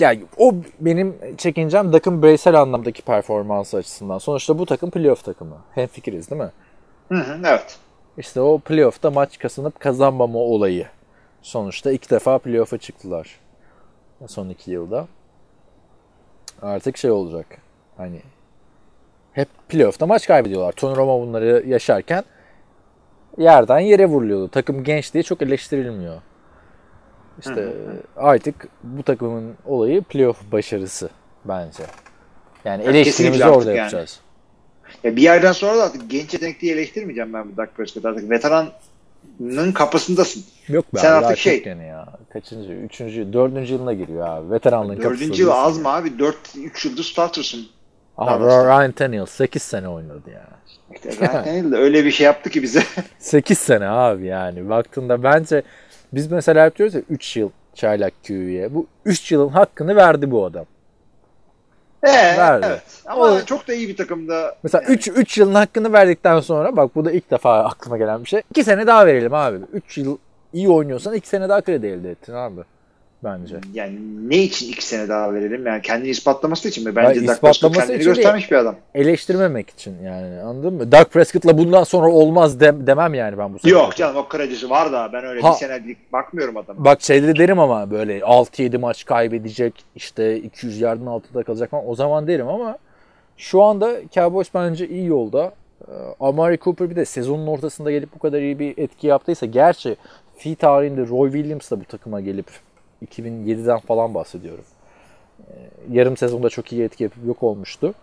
yani o benim çekincem Dak'ın bireysel anlamdaki performansı açısından. Sonuçta bu takım playoff takımı. Hemfikiriz değil mi? Hı hı, evet. İşte o playoff'ta maç kazanıp kazanmama olayı. Sonuçta ilk defa playoff'a çıktılar. Son iki yılda. Artık şey olacak. Hani hep playoff'ta maç kaybediyorlar. Tony Romo bunları yaşarken yerden yere vuruluyordu. Takım genç diye çok eleştirilmiyor. İşte artık bu takımın olayı playoff başarısı bence. Yani Ya eleştirimizi orada yani. yapacağız. Ya bir yerden sonra da artık genç yetenek diye eleştirmeyeceğim ben bu Dak Prescott artık. Veteranın kapısındasın. Yok be Sen abi, artık şey- yeni ya. Kaçıncı? Üçüncü, dördüncü yılına giriyor abi. Veteranlığın kapısı. Dördüncü yıl az mı abi? 4-3 yıldır startersın. Aha. Ryan Tannehill 8 sene oynadı ya. İşte Ryan Tannehill de öyle bir şey yaptı ki bize. 8 sene abi yani. Baktığında bence biz mesela hep diyoruz ya 3 yıl çaylak QB'ye. Bu 3 yılın hakkını verdi bu adam. Ee, Verdi. evet. Ama O- çok da iyi bir takımda. Mesela 3 3 yılın hakkını verdikten sonra bak bu da ilk defa aklıma gelen bir şey. 2 sene daha verelim abi. 3 yıl iyi oynuyorsan 2 sene daha kredi elde ettin abi. Bence. Yani ne için iki sene daha verelim? Yani kendini ispatlaması için mi? Bence Dak Prescott ispatlaması kendini için göstermiş bir adam. Eleştirmemek için yani anladın mı? Doug Prescott'la bundan sonra olmaz de- demem yani ben bu sene. Yok canım o kredisi var da ben öyle Ha. bir senelik bakmıyorum adama. Bak şeyleri derim ama böyle 6-7 maç kaybedecek işte 200 yardın altında kalacak falan o zaman derim ama şu anda Cowboys bence iyi yolda. Ee, Amari Cooper bir de sezonun ortasında gelip bu kadar iyi bir etki yaptıysa gerçi fi tarihinde Roy Williams da bu takıma gelip 2007'den falan bahsediyorum. Ee, Yarım sezonda çok iyi etki yapıp yok olmuştu.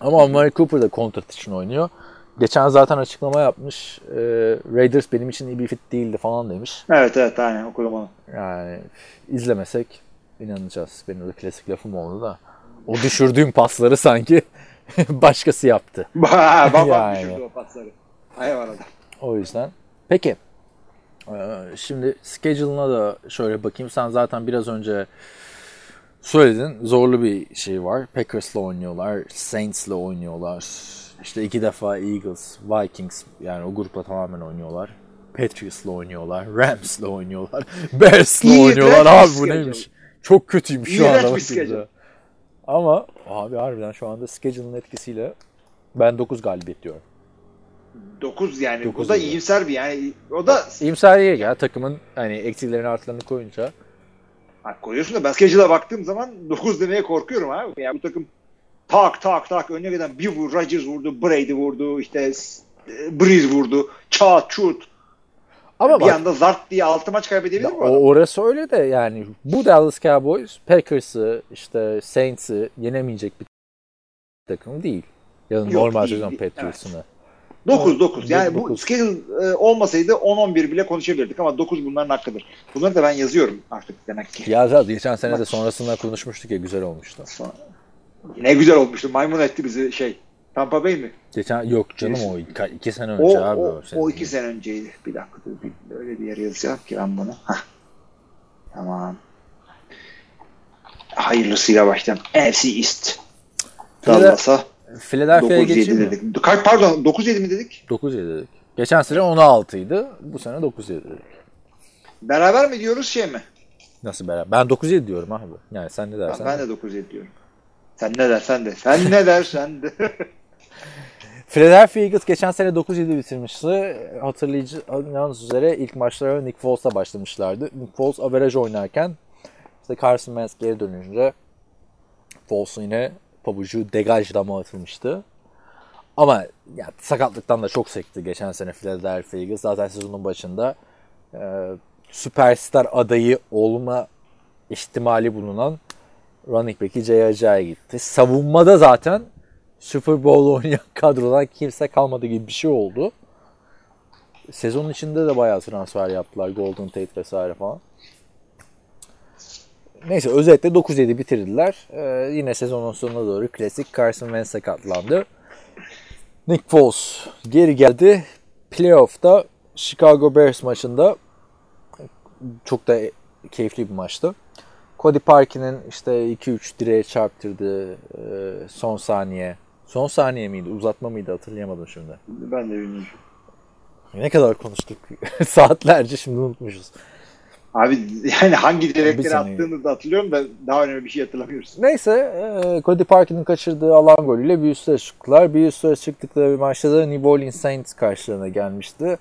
Ama Amari Cooper da kontrat için oynuyor. Geçen zaten açıklama yapmış. Ee, Raiders benim için iyi bir fit değildi falan demiş. Evet evet aynen okudum onu. Yani izlemesek inanacağız. Benim de klasik lafım oldu da. O düşürdüğüm pasları sanki başkası yaptı. Babam Yani. düşürdü o pasları. Hayvan adam. O yüzden. Peki. Ee, Şimdi schedule'ına da şöyle bakayım. Sen zaten biraz önce söyledin. Zorlu bir şey var. Packers'la oynuyorlar. Saints'la oynuyorlar. İşte iki defa Eagles, Vikings yani o grupla tamamen oynuyorlar. Patriots'la oynuyorlar. Rams'la oynuyorlar. Bears'la oynuyorlar. Abi bu neymiş? Çok kötüymüş şu anda. bir. Ama abi harbiden şu anda schedule'ın etkisiyle ben 9 galibiyet diyorum. 9 yani. Dokuz o da yani. iyimser bir yani. O da İyimser değil ya takımın hani eksilerini artılarını koyunca. Ha, koyuyorsun da ben schedule'a baktığım zaman 9 demeye korkuyorum abi. Yani bu takım tak tak tak önüne giden bir vur Rodgers vurdu, Brady vurdu, işte e, Breeze vurdu, çat çut. Ama bir bak anda zart diye 6 maç kaybedebilir ya mi o orası öyle de yani bu Dallas Cowboys Packers'ı işte Saints'i yenemeyecek bir takım değil. Ya da Yok, normal sezon. Patriots'ını. 9 9. Yani bu Dokuz. schedule e, olmasaydı 10 11 bile konuşabilirdik ama 9 bunların hakkıdır. Bunları da ben yazıyorum artık demek ki. Ya zaten geçen sene de sonrasında konuşmuştuk ya güzel olmuştu. Sonra- Ne güzel olmuştu. Maymun etti bizi şey. Tampa Bay mi? Geçen yok canım o iki, iki sene O, önce abi o, o. o iki sene önceydi. Bir dakika dur. Bir, öyle bir yere yazacağım ki ben bunu. Hah. Tamam. Hayırlısıyla başlayalım. NFC East. Dallas'a Philadelphia'ya 9-7 geçeyim mi? Kaç pardon 9-7 mi dedik? 9 dedik. Geçen sene 16 idi. Bu sene 9 dedik. Beraber mi diyoruz şey mi? Nasıl beraber? Ben 9 diyorum abi. Yani sen ne Ben, dersen. ben de 9-7 diyorum. Sen ne dersen de. Sen ne dersen de. Philadelphia Eagles geçen sene 9-7 bitirmişti. Hatırlayacağınız üzere ilk maçlara Nick Foles'la başlamışlardı. Nick Foles average oynarken işte Carson Wentz geri dönünce Foles'un yine pabucu degaj dama atılmıştı. Ama ya, sakatlıktan da çok sekti geçen sene Philadelphia Eagles. Zaten sezonun başında e, süperstar adayı olma ihtimali bulunan running back'i Ajay gitti. Savunmada zaten Super Bowl oynayan kadrodan kimse kalmadı gibi bir şey oldu. Sezonun içinde de bayağı transfer yaptılar. Golden Tate vesaire falan. Neyse özetle 9-7 bitirdiler. Ee, yine sezonun sonuna doğru klasik Carson Wentz sakatlandı. Nick Foles geri geldi. Playoff'ta Chicago Bears maçında çok da keyifli bir maçtı. Cody Parkin'in işte 2-3 direğe çarptırdığı e, son saniye. Son saniye miydi? Uzatma mıydı? Hatırlayamadım şimdi. ben de bilmiyorum. Ne kadar konuştuk. Saatlerce şimdi unutmuşuz. Abi yani hangi direkleri attığını da hatırlıyorum da daha önemli bir şey hatırlamıyoruz. Neyse e, Cody Parkin'in kaçırdığı alan golüyle bir üstlere çıktılar. Bir üstlere çıktıkları bir maçta da New Orleans Saints karşılarına gelmişti.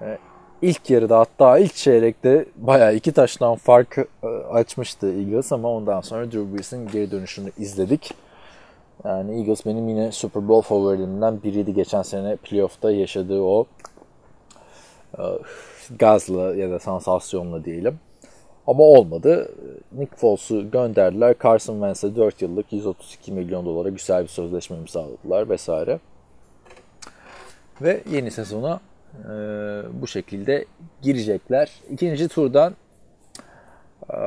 E, ilk yarıda hatta ilk çeyrekte bayağı iki taştan fark e, açmıştı Eagles ama ondan sonra Drew Brees'in geri dönüşünü izledik. Yani Eagles benim yine Super Bowl favorilerimden biriydi geçen sene playoff'ta yaşadığı o gazla ya da sansasyonla diyelim. Ama olmadı. Nick Foles'u gönderdiler. Carson Wentz'e 4 yıllık 132 milyon dolara güzel bir sözleşme imzaladılar vesaire. Ve yeni sezona e, bu şekilde girecekler. İkinci turdan e,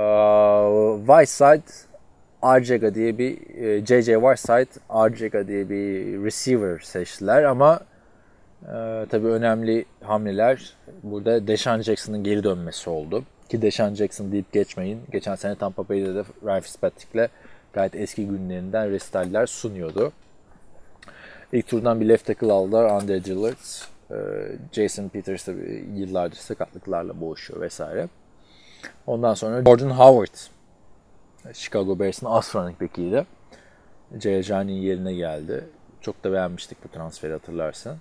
Whiteside Arcega diye bir e, JJ Whiteside Arcega diye bir receiver seçtiler ama ee, tabii önemli hamleler burada Deshaun Jackson'ın geri dönmesi oldu. Ki Deshaun Jackson deyip geçmeyin. Geçen sene Tampa Bay'de de Ryan Fitzpatrick'le gayet eski günlerinden resitaller sunuyordu. İlk turdan bir left tackle aldılar Andre Dillard. Ee, Jason Peters tabii yıllardır sakatlıklarla boğuşuyor vesaire. Ondan sonra Jordan Howard. Chicago Bears'ın as running back'iydi. Jayajani'nin yerine geldi. Çok da beğenmiştik bu transferi hatırlarsın.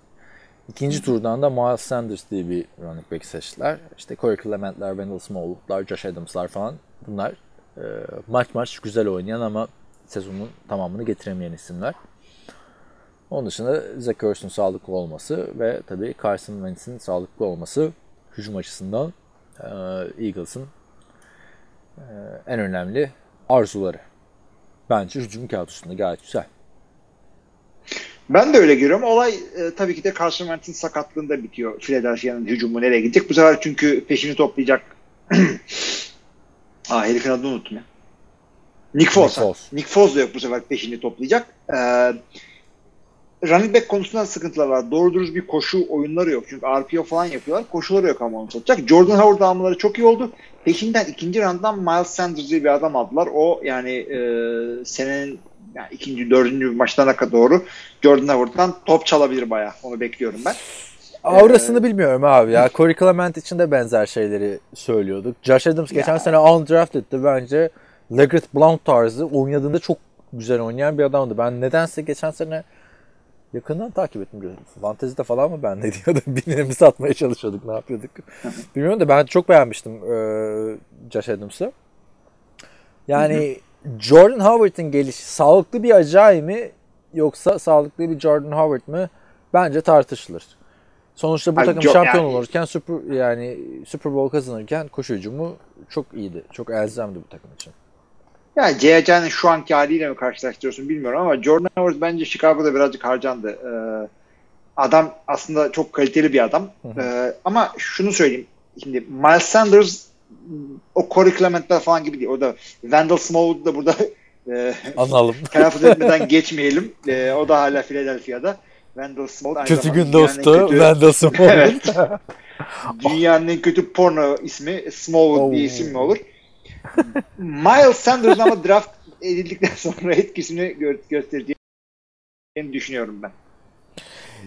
İkinci turdan da Miles Sanders diye bir running back seçtiler. İşte Corey Clement'ler, Wendell Smallwood'lar, Josh Adams'lar falan bunlar e, maç maç güzel oynayan ama sezonun tamamını getiremeyen isimler. Onun dışında Zach Ertz'ün sağlıklı olması ve tabii Carson Wentz'in sağlıklı olması hücum açısından e, Eagles'ın e, en önemli arzuları. Bence hücum kağıt üstünde gayet güzel. Ben de öyle görüyorum. Olay e, tabii ki de Carson Wentz'in sakatlığında bitiyor. Philadelphia'nın hücumu nereye gidecek? Bu sefer çünkü peşini toplayacak. Aa herifin adını unuttum ya. Nick Foles. Nick Foles. Nick Foles da yok bu sefer peşini toplayacak. Ee, running back konusunda sıkıntılar var. Doğru dürüst bir koşu oyunları yok. Çünkü RPO falan yapıyorlar. Koşuları yok ama onu satacak. Jordan Howard almaları çok iyi oldu. Peşinden ikinci randan Miles Sanders diye bir adam aldılar. O yani e, senenin yani ikinci, dördüncü maçlarına doğru Jordan Howard'dan top çalabilir bayağı. Onu bekliyorum ben. Aurasını bilmiyorum abi ya. Corey Clement için de benzer şeyleri söylüyorduk. Josh Adams geçen Ya. sene undrafted'di bence. Leggett Blount tarzı oynadığında çok güzel oynayan bir adamdı. Ben nedense geçen sene yakından takip ettim. Fantezide falan mı bendeydi ya da birini satmaya çalışıyorduk ne yapıyorduk. Bilmiyorum da ben çok beğenmiştim eee Josh Adams'ı. Yani Jordan Howard'ın gelişi sağlıklı bir acayip mi yoksa sağlıklı bir Jordan Howard mı? Bence tartışılır. Sonuçta bu Ay, takım yok şampiyon yani- olurken Super yani Super Bowl kazanırken koşu hücumu çok iyiydi. Çok elzemdi bu takım için. Yani C.J.'nin şu anki haliyle mi karşılaştırıyorsun bilmiyorum ama Jordan Howard bence Chicago'da birazcık harcandı. Ee, adam aslında çok kaliteli bir adam. Ee, ama şunu söyleyeyim. Şimdi Miles Sanders o Corey Clement'ler falan gibi değil. O da Wendell Smallwood da burada e, Analım. telaffuz etmeden geçmeyelim. E, o da hala Philadelphia'da. Wendell Smallwood kötü gün dostu kötü- Wendell Smallwood. Evet. Dünyanın en kötü porno ismi Smallwood diye Oo. isim mi olur? Miles Sanders ama draft edildikten sonra etkisini gö- göstereceğini düşünüyorum ben.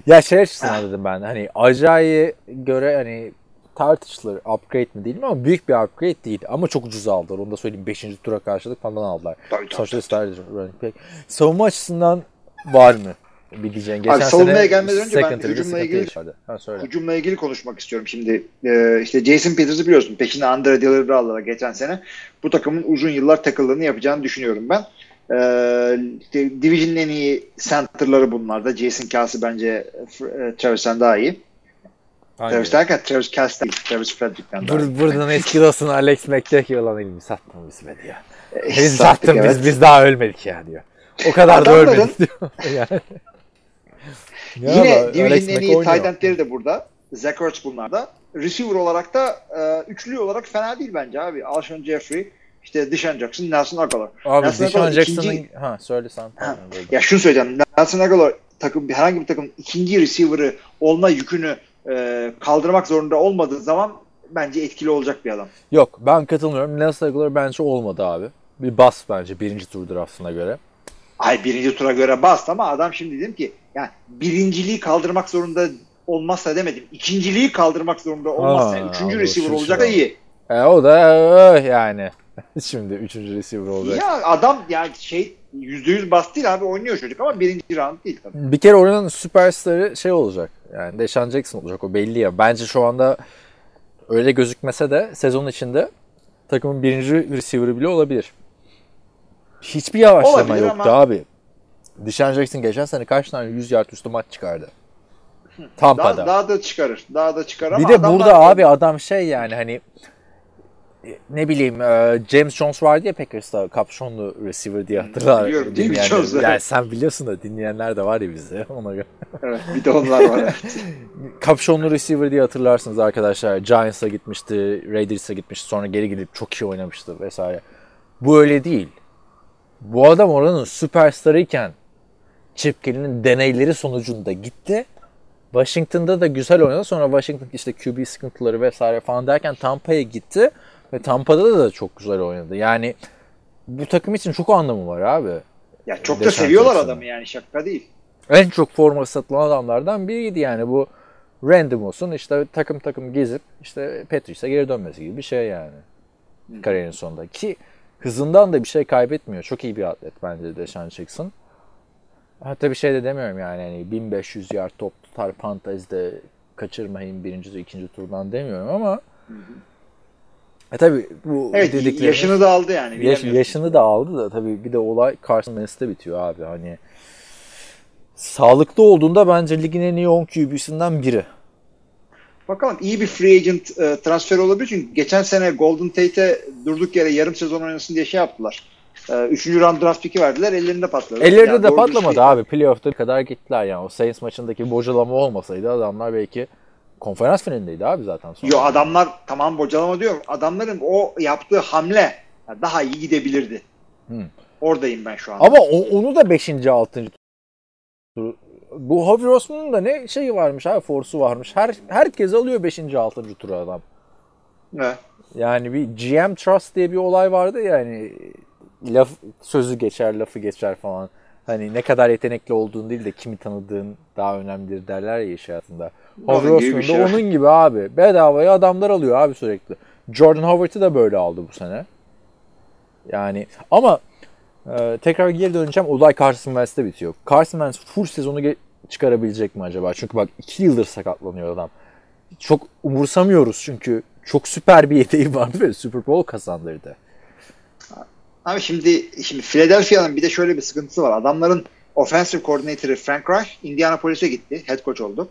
Ya şey açısından dedim ben hani Acay'e göre hani tartışılır upgrade mi değil mi ama büyük bir upgrade değil ama çok ucuz aldılar onu da söyleyeyim 5. tura karşılık falan aldılar. Tabii, tabii, Sonuçta starter running back. Savunma açısından var mı? Bir diyeceğin. Geçen savunmaya sene gelmeden önce ben hücumla ilgili-. Ha, söyle. Hücumla ilgili konuşmak istiyorum şimdi. Ee, işte Jason Peters'ı biliyorsun. Peşinde Andre Dillard'ı aldılar geçen sene. Bu takımın uzun yıllar takıldığını yapacağını düşünüyorum ben. Ee, işte Division'ın en iyi center'ları bunlarda. Jason Kelsey bence e, Travis'ten daha iyi. Travis derken Travis Kelsey değil. Travis Frederick'ten daha. Bur buradan eski dostun Alex McDecky olan elimi sattın biz be diyor. E, Biz sattık, evet. biz biz daha ölmedik ya diyor. O kadar da Adamların- ölmedik diyor. yani. Ya Yine da Alex Division'ın en iyi tight de burada. Zach Ertz bunlarda. Receiver olarak da e, üçlü olarak fena değil bence abi. Alshon Jeffrey, işte Deshaun Jackson, Nelson Aguilar. Abi Nelson Aguilar Jackson'ın ikinci- ha söyle sen. Ha, Ya şunu söyleyeceğim. Nelson Aguilar takım herhangi bir takım ikinci receiver'ı olma yükünü e, kaldırmak zorunda olmadığı zaman bence etkili olacak bir adam. Yok ben katılmıyorum. Nelson Aguilar bence olmadı abi. Bir bas bence birinci tur draftına göre. Ay birinci tura göre bastı ama adam şimdi dedim ki yani birinciliği kaldırmak zorunda olmazsa demedim. İkinciliği kaldırmak zorunda olmazsa Ha, üçüncü o receiver olacak da iyi. E, o da e, yani. Şimdi üçüncü receiver olacak. Ya adam yani şey yüzde yüz bastı değil abi oynuyor çocuk ama birinci round değil tabii. Bir kere oranın süperstarı şey olacak. Yani Deshaun Jackson olacak o belli ya. Bence şu anda öyle gözükmese de sezon içinde takımın birinci receiver'ı bile olabilir. Hiçbir yavaşlama Olabilir yoktu ama- abi. Deshaun Jackson geçen sene kaç tane 100 yard üstü maç çıkardı. Tampa'da. Daha, daha da çıkarır. Daha da çıkarır Bir ama de adamlar- burada abi adam şey yani hani ne bileyim e, James Jones vardı ya Packers'ta kapşonlu receiver diye hatırlar. Biliyorum. Jones, evet. Yani sen biliyorsun da dinleyenler de var ya bizde ona göre. Evet, bir de onlar var. evet. Kapşonlu receiver diye hatırlarsınız arkadaşlar. Giants'a gitmişti, Raiders'a gitmişti. Sonra geri gidip çok iyi oynamıştı vesaire. Bu öyle değil. Bu adam oranın süperstarıyken Chip Kelly'nin deneyleri sonucunda gitti. Washington'da da güzel oynadı. Sonra Washington işte QB sıkıntıları vesaire falan derken Tampa'ya gitti. Ve Tampa'da da çok güzel oynadı. Yani bu takım için çok anlamı var abi. Ya çok da Deshaun seviyorlar Jackson'ı. adamı yani şaka değil. En çok forma satılan adamlardan biriydi yani bu random olsun işte takım takım gezip işte Patrice'e geri dönmesi gibi bir şey yani. kariyerinin sonunda. Ki hızından da bir şey kaybetmiyor. Çok iyi bir atlet bence Deshaun Jackson. Hatta bir şey de demiyorum yani hani 1500 yard top tutar fantezide kaçırmayın birinci ikinci turdan demiyorum ama e tabi bu Evet dediklerimiz- yaşını da aldı yani. Yaş- yaşını da aldı da tabii bir de olay Carson Wentz'te bitiyor abi. Hani sağlıklı olduğunda bence ligin en iyi 10 QB'sinden biri. Bakalım iyi bir free agent e, transferi olabilir çünkü geçen sene Golden Tate'e durduk yere yarım sezon oynasın diye şey yaptılar. E, üçüncü round draft pick'i verdiler ellerinde patladı. Ellerinde Yani de patlamadı düzgün- abi. Playoff'ta kadar gittiler yani. O Saints maçındaki bocalama olmasaydı adamlar belki konferans finalindeydi abi zaten sonra. Yo adamlar tamam bocalama diyorum. Adamların o yaptığı hamle daha iyi gidebilirdi. Hı. Oradayım ben şu an. Ama o- onu da 5. 6. tur bu Javi Osman'ın da ne şeyi varmış abi force'u varmış. Her herkes alıyor 5. 6. tura adam. Evet. Yani bir GM Trust diye bir olay vardı ya hani laf sözü geçer, lafı geçer falan. Hani ne kadar yetenekli olduğun değil de kimi tanıdığın daha önemlidir derler ya iş hayatında. Onun Howard gibi bir Osman şey. onun gibi abi. Bedavaya adamlar alıyor abi sürekli. Jordan Howard'ı da böyle aldı bu sene. Yani ama e, tekrar geri döneceğim. Olay Carson Wentz'te bitiyor. Carson Wentz full sezonu çıkarabilecek mi acaba? Çünkü bak 2 yıldır sakatlanıyor adam. Çok umursamıyoruz çünkü çok süper bir yeteneği vardı ve Super Bowl kazandırdı. Abi şimdi şimdi Philadelphia'nın bir de şöyle bir sıkıntısı var. Adamların offensive coordinator'ı Frank Reich Indianapolis'e gitti. Head coach oldu.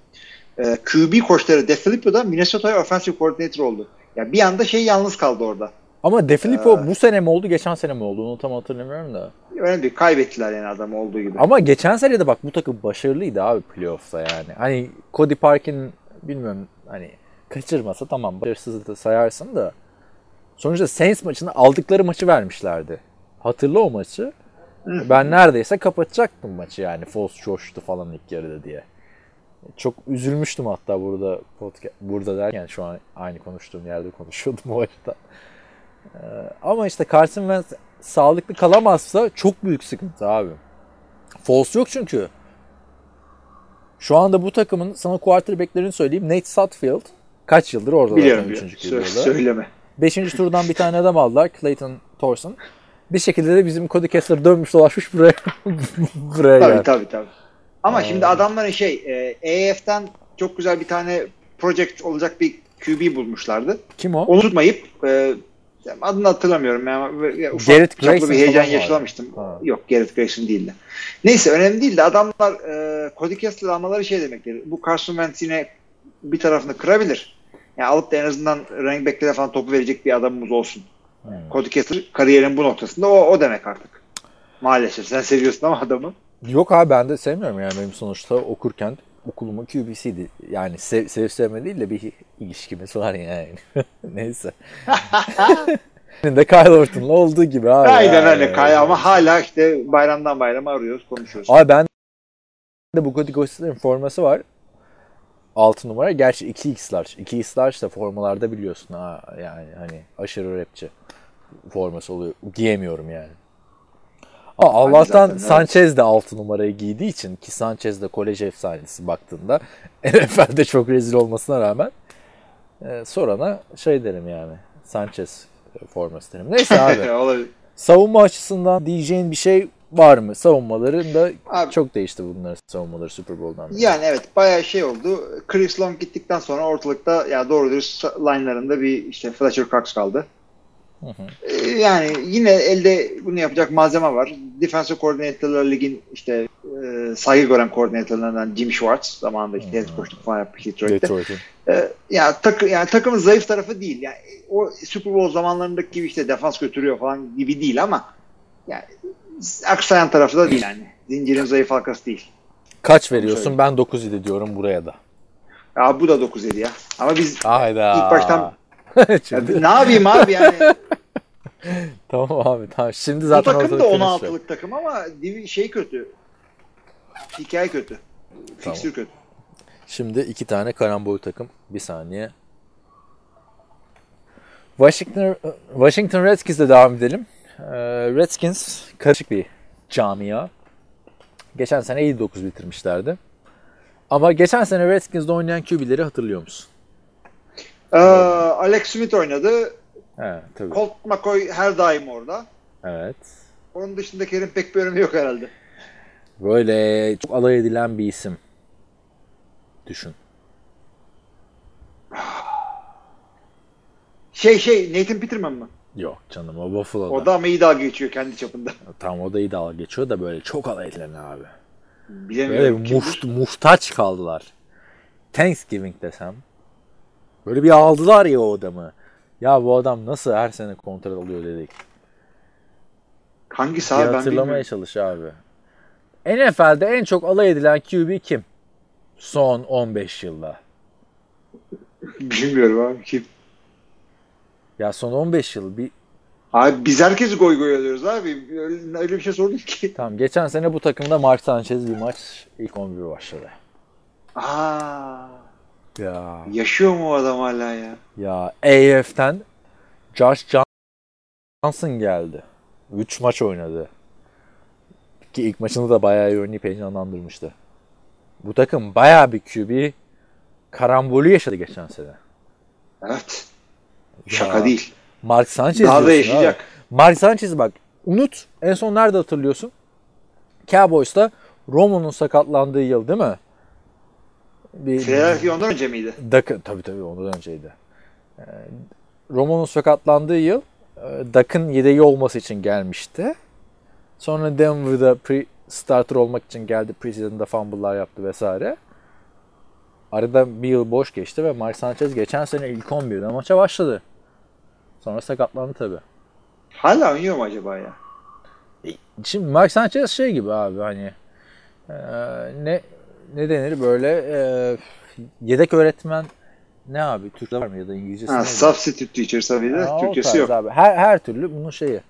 Ee, QB koçları De Filippo da Minnesota'ya offensive coordinator oldu. Ya bir anda şey yalnız kaldı orada. Ama De Filippo Ee, bu sene mi oldu, geçen sene mi oldu? Onu tam hatırlamıyorum da. Öyle bir kaybettiler yani adam olduğu gibi. Ama geçen sene de bak bu takım başarılıydı abi playoff'ta yani. Hani Cody Parkin bilmiyorum hani kaçırmasa tamam başarısız da sayarsın da. Sonuçta Saints maçını aldıkları maçı vermişlerdi. Hatırla o maçı. Ben neredeyse kapatacaktım maçı yani. Foles coştu falan ilk yarıda diye. Çok üzülmüştüm hatta burada podcast, burada derken şu an aynı konuştuğum yerde konuşuyordum o açıdan. Ee, ama işte Carson Wentz sağlıklı kalamazsa çok büyük sıkıntı abi. Foles yok çünkü. Şu anda bu takımın sana quarterback'lerini söyleyeyim. Nate Sutfield kaç yıldır orada Biliyorum zaten biliyorum. üçüncü Sö- QB'de. söyleme. Beşinci turdan bir tane adam aldılar. Clayton Thorson. Bir şekilde de bizim Cody Kessler dönmüş dolaşmış buraya. buraya Tabii geldi. tabii tabii. Ama Ee, şimdi adamların şey e, AF'den çok güzel bir tane project olacak bir QB bulmuşlardı. Kim o? Onu tutmayıp e, adını hatırlamıyorum. Yani, ya, ufak Garrett Grayson bir heyecan yaşamıştım. Ha. Yok Garrett Grayson değildi. Neyse önemli değil de adamlar e, Cody Kessler almaları şey demektir. Bu Carson Wentz yine bir tarafını kırabilir. Yani alıp da en azından running back'lere falan topu verecek bir adamımız olsun. Hmm. Cody Kessler kariyerin bu noktasında o, o demek artık. Maalesef. Sen seviyorsun ama adamı. Yok abi ben de sevmiyorum yani benim sonuçta okurken okulumun QB'siydi. Yani sev, sevip sevme değil de bir ilişkimiz var yani. Neyse. De Kyle Orton'la olduğu gibi abi. Aynen yani. öyle Kaya ama hala işte bayramdan bayrama arıyoruz, konuşuyoruz. Abi ben de bu Cody Kessler'in forması var. 6 numara. Gerçi 2x large. 2x large da formalarda biliyorsun ha yani hani aşırı rapçi forması oluyor. Giyemiyorum yani. Aa, Allah'tan zaten. Sanchez de 6 numarayı giydiği için ki Sanchez de kolej efsanesi baktığında NFL'de çok rezil olmasına rağmen e, sorana şey derim yani Sanchez forması derim. Neyse abi. Savunma açısından diyeceğin bir şey var mı? Savunmalarında Abi- çok değişti bunların savunmaları Super Bowl'dan beri. Yani evet bayağı şey oldu. Chris Long gittikten sonra ortalıkta ya doğru dürüst line'larında bir işte Fletcher Cox kaldı. Ee, Yani yine elde bunu yapacak malzeme var. Defensive Coordinator'lar ligin işte e, saygı gören koordinatörlerinden Jim Schwartz zamanında işte head coachluk falan yapmış Detroit'te. Detroit'in. Ee, yani, takı, yani takımın zayıf tarafı değil. Yani o Super Bowl zamanlarındaki gibi işte defans götürüyor falan gibi değil ama yani aksayan tarafı da değil yani. Zincirin zayıf halkası değil. Kaç veriyorsun? Ben 9 diyorum buraya da. Ya bu da 9 7 ya. Ama biz Hayda. İlk baştan- Şimdi- ne yapayım abi yani. tamam abi tamam. Şimdi bu zaten takım da ortalık karışıyor. 16'lık takım ama şey kötü. Hikaye kötü. Fiksür kötü. Şimdi iki tane karambol takım. Bir saniye. Washington Washington Redskins'le devam edelim. Ee, Redskins karışık bir camia. Geçen sene 59 bitirmişlerdi. Ama geçen sene Redskins'de oynayan QB'leri hatırlıyor musun? Ee, Alex Smith oynadı. Evet tabii. Colt McCoy her daim orada. Evet. Onun dışında Kerim pek bir önemi yok herhalde. Böyle çok alay edilen bir isim. Düşün. Şey şey Nathan Peterman mı? Yok canım o Buffalo'da. O da ama iyi dalga geçiyor kendi çapında. Tam o da iyi dalga geçiyor da böyle çok alay edilen abi. Böyle Bilemiyorum. kim. muht- muhtaç kaldılar. Thanksgiving desem. Böyle bir aldılar ya o adamı. Ya bu adam nasıl her sene kontrat alıyor dedik. Hangisi abi ben hatırlamaya çalış abi. NFL'de en çok alay edilen QB kim? Son 15 yılda. Bilmiyorum abi kim. Ya son 15 yıl bir Abi biz herkesi goy goy alıyoruz abi. Öyle, öyle bir şey sordum ki. Tamam geçen sene bu takımda Mark Sanchez bir maç ilk 11 başladı. Aa, Ya yaşıyor mu o adam hala ya? ya AF'ten Josh Johnson geldi. 3 maç oynadı. Ki ilk maçını da bayağı iyi oynayıp heyecanlandırmıştı. Bu takım bayağı bir QB karambolü yaşadı geçen sene. Evet. Şaka Ya, değil. Mark Sanchez Daha da yaşayacak. abi. Mark Sanchez bak unut. En son nerede hatırlıyorsun? Cowboys'ta Romo'nun sakatlandığı yıl değil mi? Bir, Philadelphia ondan önce miydi? Duck'ın tabii tabii ondan önceydi. Ee, Romo'nun sakatlandığı yıl e, Duck'ın yedeği olması için gelmişti. Sonra Denver'da pre starter olmak için geldi. Preseason'da fumble'lar yaptı vesaire. Arada bir yıl boş geçti ve Mark Sanchez geçen sene ilk 11'de maça başladı. Sonra sakatlandı tabii. Hala oynuyor mu acaba ya? Şimdi Mark Sanchez şey gibi abi hani e, ne ne denir böyle e, yedek öğretmen ne abi Türkçe var mı ya da İngilizcesi Ha, substitute teacher tabii de Ha, Türkçesi yok. Abi. Her, her türlü bunun şeyi.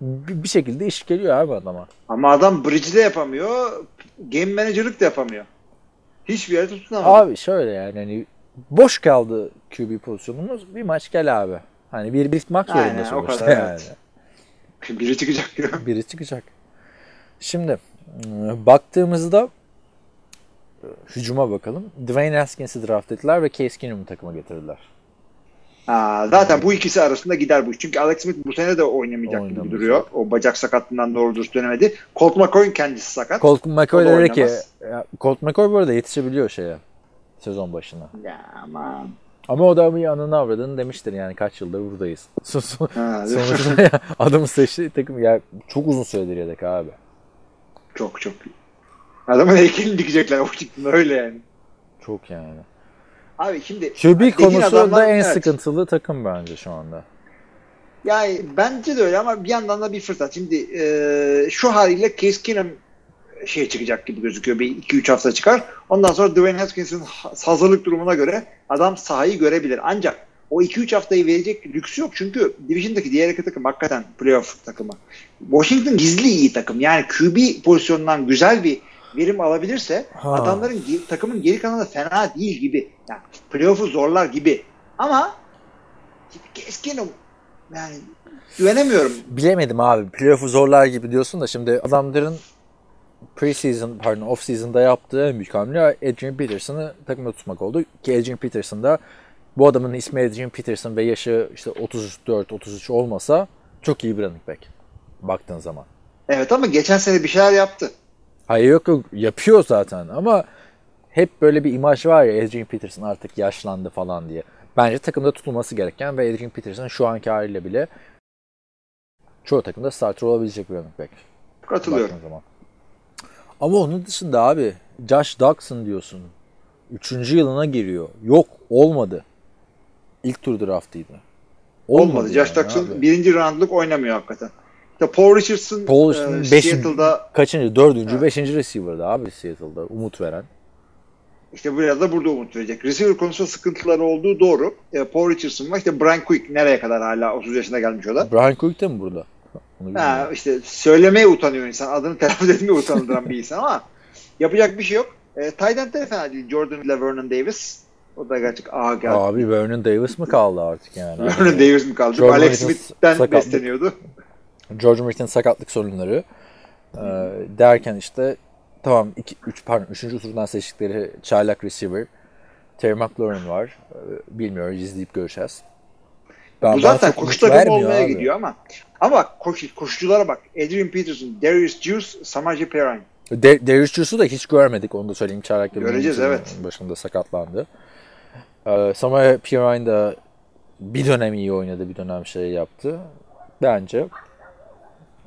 Bir, bir şekilde iş geliyor abi adama. Ama adam bridge de yapamıyor. Game manager'lık da yapamıyor. Hiçbir yere tutunamadı. Abi şöyle yani hani boş kaldı QB pozisyonumuz. Bir maç gel abi. Hani bir Aynen, zorunda sonuçta kadar, yani. evet. Biri çıkacak diyor. Biri çıkacak. Şimdi ıı, baktığımızda hücuma bakalım. Dwayne Haskins'i draft ettiler ve Case Keenum'u takıma getirdiler. Ha, zaten bu ikisi arasında gider bu. iş. Çünkü Alex Smith bu sene de oynamayacak gibi Oynamayacak. duruyor. O bacak sakatlığından doğru dürüst dönemedi. Colt McCoy'un kendisi sakat. Colt McCoy dedi ki ya, Colt McCoy bu arada yetişebiliyor şeye sezon başına. ya aman. Ama o da bir anını avradını demiştir yani kaç yıldır buradayız. Sonuçta adamı seçti takım ya çok uzun süredir yedek abi. çok çok. Adamın heykelini dikecekler çıktığında öyle yani. Çok yani. Abi şimdi QB dediğin konusu adamlar- da en evet. sıkıntılı takım bence şu anda. Yani bence de öyle ama bir yandan da bir fırsat. Şimdi e, şu haliyle Case Keenum şey çıkacak gibi gözüküyor. Bir 2-3 hafta çıkar. Ondan sonra Dwayne Haskins'in ha- hazırlık durumuna göre adam sahayı görebilir. Ancak o 2-3 haftayı verecek lüksü yok. Çünkü Division'daki diğer iki takım hakikaten playoff takımı. Washington gizli iyi takım. Yani QB pozisyonundan güzel bir verim alabilirse Ha. adamların takımın geri kalanı da fena değil gibi. Yani playoff'u zorlar gibi. Ama Keenum yani güvenemiyorum. Bilemedim abi. Playoff'u zorlar gibi diyorsun da şimdi adamların preseason pardon off season'da yaptığı en büyük hamle Adrian Peterson'ı takımda tutmak oldu. Ki Adrian Peterson da bu adamın ismi Adrian Peterson ve yaşı işte 34-33 olmasa çok iyi bir running back. Baktığın zaman. Evet ama geçen sene bir şeyler yaptı. Hayır yok yok yapıyor zaten ama hep böyle bir imaj var ya Adrian Peterson artık yaşlandı falan diye. Bence takımda tutulması gereken ve Adrian Peterson şu anki haliyle bile çoğu takımda starter olabilecek bir running back. Katılıyorum. Zaman. Ama onun dışında abi Josh Dawson diyorsun. Üçüncü yılına giriyor. Yok olmadı. İlk tur draftıydı. Olmadı. Josh yani abi. birinci roundluk oynamıyor hakikaten. İşte Paul Richardson, Paul e, Richardson beş- Seattle'da Kaçıncı? Dördüncü, Evet. beşinci receiver'da abi Seattle'da. Umut veren. işte biraz da burada umut verecek. Receiver konusunda sıkıntıları olduğu doğru. E, Paul Richardson var. İşte Brian Quick nereye kadar hala 30 yaşına gelmiş o da. Brian Cook de mi burada? Ha, işte söylemeye utanıyor insan. Adını telaffuz etmeye utandıran bir insan ama yapacak bir şey yok. E, end de fena değil. Jordan ile Vernon Davis. O da gerçek ağa geldi. Abi Vernon Davis mi kaldı artık yani? Vernon Davis mi kaldı? Jordan Alex Smith'ten besleniyordu. George Mert'in sakatlık sorunları e, derken işte tamam 2 3 pardon 3. turdan seçtikleri çaylak receiver Terry McLaurin var. E, bilmiyoruz izleyip göreceğiz. Ben- Bu zaten koşu takımı olmaya abi. gidiyor ama ama bak koşu, koşuculara bak. Adrian Peterson, Darius Juice, Samaje Perine. De Darius Juice'u da hiç görmedik onu da söyleyeyim. Çaylak Göreceğiz, evet. Başında sakatlandı. Ee, Samuel Pirine da bir dönem iyi oynadı, bir dönem şey yaptı. Bence.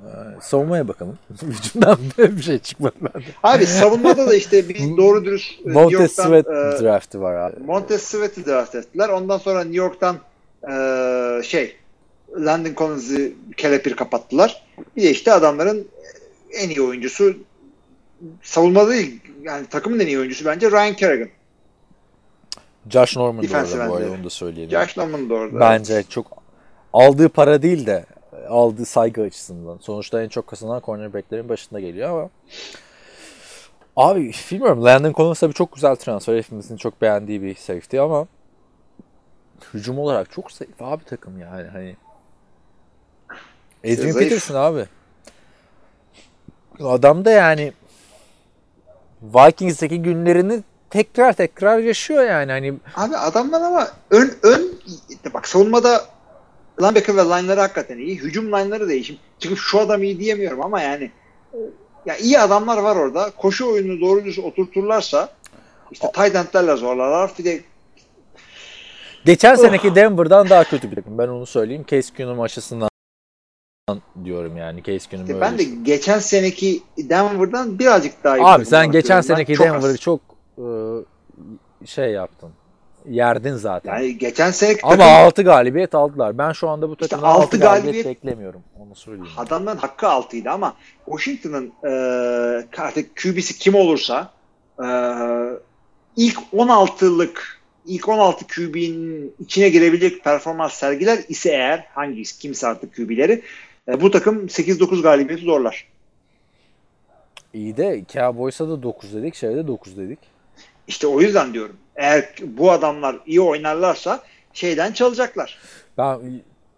Ee, savunmaya bakalım. Hücumdan böyle bir şey çıkmadı bende. Abi savunmada da işte bir doğru dürüst e, Montez Sweat e, draftı var abi. Montez Sweat'i draft ettiler. Ondan sonra New York'tan e, şey Landon Collins'i kelepir kapattılar. Bir de işte adamların en iyi oyuncusu savunmada değil yani takımın en iyi oyuncusu bence Ryan Kerrigan. Josh Norman da orada bu arada onu da söyleyelim. Josh Norman da orada. Bence çok aldığı para değil de aldığı saygı açısından. Sonuçta en çok kazanan cornerbacklerin başında geliyor ama abi bilmiyorum Landon Collins tabii çok güzel transfer. Hepimizin çok beğendiği bir safety ama hücum olarak çok zayıf abi takım yani hani. Adrian Zayıf. Peterson abi. Adam da yani Vikings'teki günlerini tekrar tekrar yaşıyor yani hani Abi adamlar ama ön ön bak savunmada linebacker ve line'ları hakikaten iyi. Hücum line'ları da iyi. Şimdi çıkıp şu adam iyi diyemiyorum ama yani e, ya iyi adamlar var orada. Koşu oyununu doğru düz oturturlarsa işte tight end'lerle zorlarlar. Bir de Geçen seneki Denver'dan daha kötü bir takım. Ben onu söyleyeyim. Case Keenum açısından diyorum yani. Case Keenum işte ben de şey. geçen seneki Denver'dan birazcık daha iyi. Abi sen geçen seneki çok Denver'ı az. çok e, şey yaptın. Yerdin zaten. yani geçen seneki Ama takım 6 galibiyet aldılar. Ben şu anda bu İşte takımdan altı 6 galibiyet, galibiyet- beklemiyorum. Onu söyleyeyim. adamların hakkı altıydı ama Washington'ın e, artık QB'si kim olursa e, ilk 16'lık ilk 16 QB'nin içine girebilecek performans sergiler ise eğer hangisi kimse artık QB'leri e, bu takım 8-9 galibiyeti zorlar. İyi de Cowboys'a da 9 dedik. Şeyde 9 dedik. İşte o yüzden diyorum. Eğer bu adamlar iyi oynarlarsa şeyden çalacaklar. Ben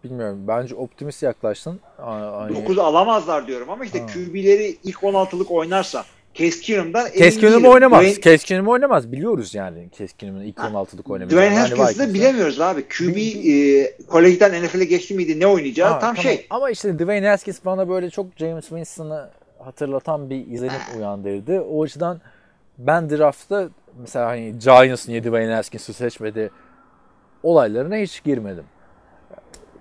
bilmiyorum. Bence optimist yaklaştın. A- Hani, 9 alamazlar diyorum ama işte Ha. QB'leri ilk 16'lık oynarsa Keenum değilim. oynamaz. Dwayne- Keenum oynamaz. Biliyoruz yani Keenum'un ilk Ha, 16'lık oynamayacağını. Dwayne Hani da Vikings'ten. bilemiyoruz abi. QB e, kolejden NFL'e geçti miydi ne oynayacağı Ha, tam tamam. şey. Ama işte Dwayne Haskins bana böyle çok James Winston'ı hatırlatan bir izlenim uyandırdı. O açıdan ben draftta mesela hani Giants niye Dwayne Haskins'ı seçmedi olaylarına hiç girmedim.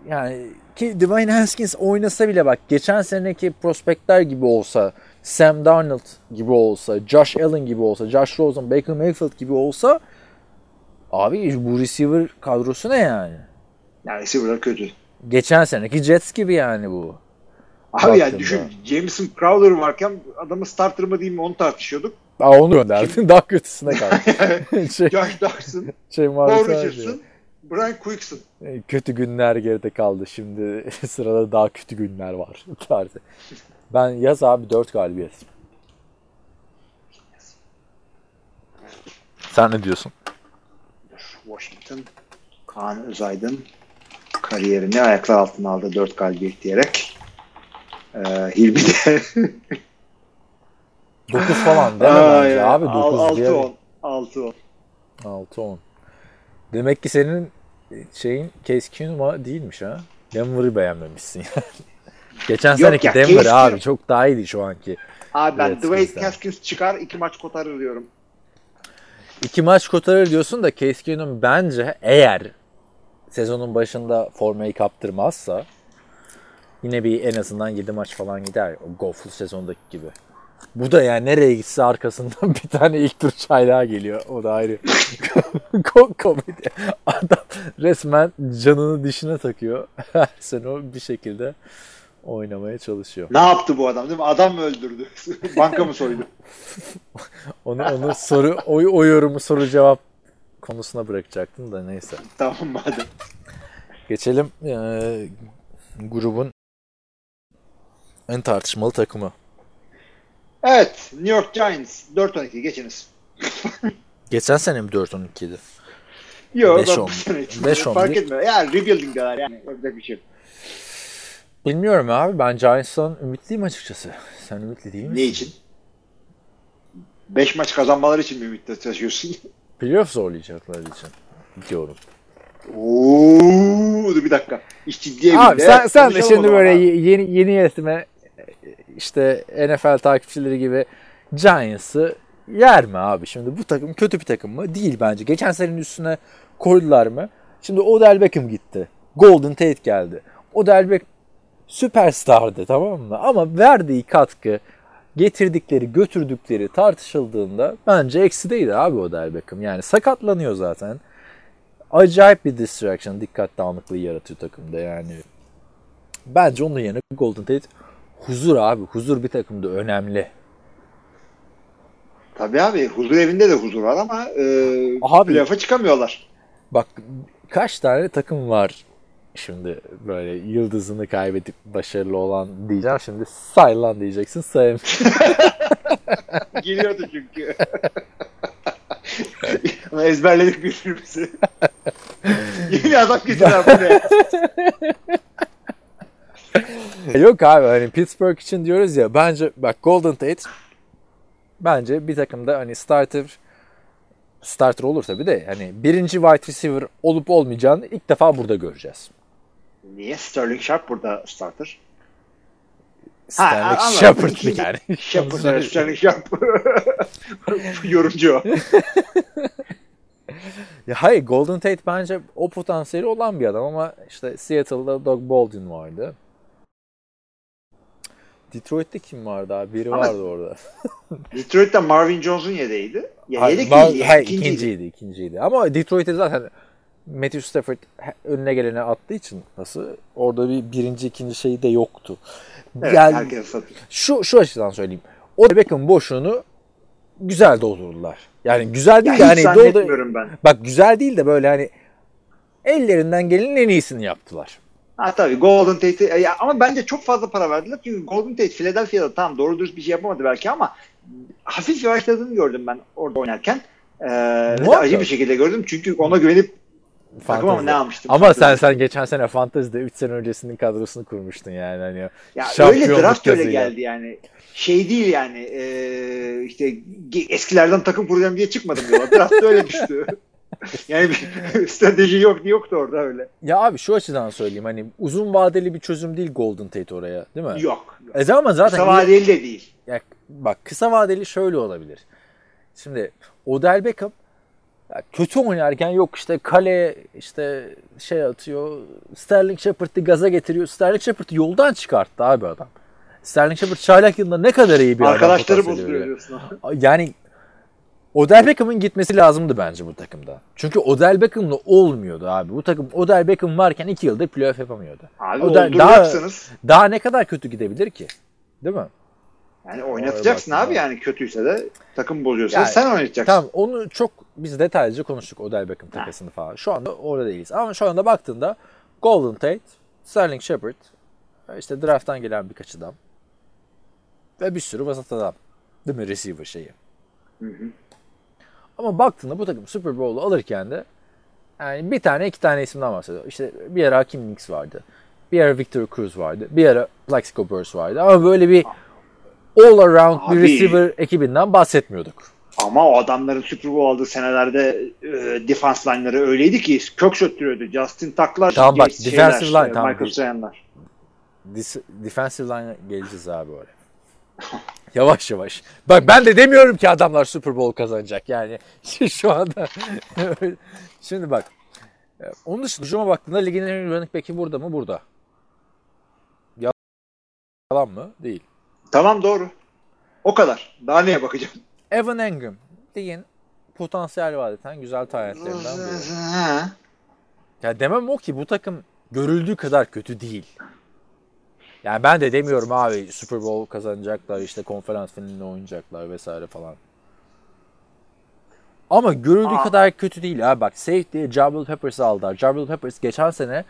Yani ki Dwayne Haskins oynasa bile bak geçen seneki prospektler gibi olsa Sam Darnold gibi olsa, Josh Allen gibi olsa, Josh Rosen, Baker Mayfield gibi olsa abi bu receiver kadrosu ne yani? Yani receiver'lar kötü. Geçen seneki Jets gibi yani bu. Abi Baktığında. düşün Jameson Crowder varken adamı starter mı değil mi onu tartışıyorduk. Aa, onu gönderdin. Daha kötüsüne kaldı. şey, Josh Dawson, şey Paul. Richardson, Brian Quickson. E, Kötü günler geride kaldı. Şimdi sırada daha kötü günler var. tarzı. Ben yaz abi 4 galibiyet. Sen ne diyorsun? Washington, Kaan Özaydın kariyerini ayaklar altına aldı 4 galibiyet diyerek. Ee, Hilmi de 9 falan deme bence abi. 9 6 diye. 10 6 10. 6-10. Demek ki senin şeyin Case Keenum'a değilmiş ha. Denver'ı beğenmemişsin yani. Geçen Yok seneki ya, Denver Case abi çok daha iyiydi şu anki. Abi ben Dwayne. Haskins çıkar iki maç kotarır diyorum. İki maç kotarır diyorsun da Case Keenum bence eğer sezonun başında formayı kaptırmazsa yine bir en azından 7 maç falan gider. O Goff'lu sezondaki gibi. Bu da yani nereye gitse arkasından bir tane ilk tur çaylağı geliyor. O da ayrı. Ko- Komedi. Adam resmen canını dişine takıyor. Her sene o bir şekilde oynamaya çalışıyor. Ne yaptı bu adam değil mi? Adam mı öldürdü? Banka mı soydu? Onu onu soru o, o yorumu soru cevap konusuna bırakacaktım da neyse. tamam madem. Geçelim eee, grubun en tartışmalı takımı. Evet. New York Giants 4-12 geçiniz. Geçen sene mi 4-12 idi? Yok Beş bak on. bu sene için Beş on fark bir. etmiyor. Ya rebuilding diyorlar yani. Yapacak bir şey. Bilmiyorum abi ben Giants'tan ümitliyim açıkçası. Sen ümitli değil Ne misin? için? 5 maç kazanmaları için mi ümitle taşıyorsun? Playoff zorlayacaklar için diyorum. Oo, bir dakika. İş ciddiye Abi sen, sen de şimdi böyle abi. ye- yeni yeni yönetime işte NFL takipçileri gibi Giants'ı yer mi abi? Şimdi bu takım kötü bir takım mı? Değil bence. Geçen senenin üstüne koydular mı? Şimdi Odell Beckham gitti. Golden Tate geldi. Odell Beckham süperstardı tamam mı? Ama verdiği katkı, getirdikleri, götürdükleri tartışıldığında bence eksideydi abi Odell Beckham. Yani sakatlanıyor zaten. Acayip bir distraction, dikkat dağınıklığı yaratıyor takımda yani. Bence onun yerine Golden Tate huzur abi. Huzur bir takımda önemli. Tabii abi huzur evinde de huzur var ama e, Abi- playoff'a çıkamıyorlar. Bak kaç tane takım var şimdi böyle yıldızını kaybedip başarılı olan diyeceğim. Şimdi say lan diyeceksin sayayım. Geliyordu çünkü. Ama ezberledik birbirimizi. Yeni adam getiren bu ne? Yok abi hani Pittsburgh için diyoruz ya bence bak Golden Tate bence bir takımda hani starter starter olur tabii de hani birinci wide receiver olup olmayacağını ilk defa burada göreceğiz. Niye? Sterling Sharp burada starter. Stanley anladım. Shepard yani. Shepard, Sterling Sharp. Yorumcu o. Ya hayır Golden Tate bence o potansiyeli olan bir adam ama işte Seattle'da Doug Baldwin vardı. Detroit'te kim vardı abi? Biri Ama- vardı orada. Detroit'te Marvin Jones'un yedeğiydi. Ya Hayır, yedek Mar- değil, hayır, ikinciydi. ikinciydi, ikinciydi. Ama Detroit'te zaten Matthew Stafford önüne gelene attığı için nasıl orada bir birinci ikinci şeyi de yoktu. Evet, yani şu şu açıdan söyleyeyim. O Beckham boşluğunu güzel doldururlar. Yani güzel Ya değil de hani doldu, ben. bak güzel değil de böyle hani ellerinden gelenin en iyisini yaptılar. Ha tabii Golden Tate'i ya, ama bence çok fazla para verdiler. Çünkü Golden Tate Philadelphia'da tamam doğru dürüst bir şey yapamadı belki ama hafif yavaşladığını gördüm ben orada oynarken. Ee, ve acı bir şekilde gördüm. Çünkü ona güvenip Fantezi. ne almıştım? Ama sen sen geçen sene Fantasy'de 3 sene öncesinin kadrosunu kurmuştun yani hani. ya öyle draft öyle geldi yani. Şey değil yani ee, işte eskilerden takım kuracağım diye çıkmadım yola. Draft öyle düştü. yani bir strateji yok yoktu orada öyle. Ya abi şu açıdan söyleyeyim hani uzun vadeli bir çözüm değil Golden Tate oraya değil mi? Yok. yok. E ama zaten Kısa vadeli de değil. Ya bak kısa vadeli şöyle olabilir. Şimdi Odell Beckham ya kötü oynarken yok işte kale işte şey atıyor. Sterling Shepard'ı gaza getiriyor. Sterling Shepard'ı yoldan çıkarttı abi adam. Sterling Shepard çaylak yılında ne kadar iyi bir adam Arkadaşları potansiyeli bozuluyor veriyor. diyorsun. Yani Odell Beckham'ın gitmesi lazımdı bence bu takımda. Çünkü Odell Beckham'la olmuyordu abi. Bu takım Odell Beckham varken iki yıldır playoff yapamıyordu. Abi O da- olduracaksınız. Daha ne kadar kötü gidebilir ki? Değil mi? Yani oynatacaksın abi yani kötüyse de takım bozuyorsa Yani, sen oynatacaksın. Tamam onu çok biz detaylıca konuştuk Odell Beckham takasını falan. Şu anda orada değiliz. Ama şu anda baktığında Golden Tate, Sterling Shepard, işte draft'tan gelen birkaç adam ve bir sürü vasat adam. Değil mi? Receiver şeyi. Ama baktığında bu takım Super Bowl'u alırken de yani bir tane iki tane isimden bahsediyor. İşte bir ara Hakim Nicks vardı. Bir ara Victor Cruz vardı. Bir ara Plaxico Burress vardı. Ama böyle bir all around bir receiver ekibinden bahsetmiyorduk. Ama o adamların Super Bowl aldığı senelerde e, defense line'ları öyleydi ki kök söktürüyordu. Justin Tuck'lar, Tamam bak, şeyler, defensive line, e, tamam. Michael Strahan'lar. Defensive line'a geleceğiz abi oraya. Yavaş yavaş. Bak ben de demiyorum ki adamlar Super Bowl kazanacak yani. Şu anda. Şimdi bak. e, Onun dışında hücuma baktığında ligin en iyi running back'i burada mı? Burada. Yalan mı? Değil. Tamam doğru. O kadar. Daha neye bakacağım? Evan Engram. Ligin potansiyel vadeten güzel talentlerinden biri. Ya demem o ki bu takım görüldüğü kadar kötü değil. Yani ben de demiyorum abi Super Bowl kazanacaklar işte konferans finalinde oynayacaklar vesaire falan. Ama görüldüğü Aa. kadar kötü değil abi bak safety Jabril Peppers aldılar. Jabril Peppers geçen sene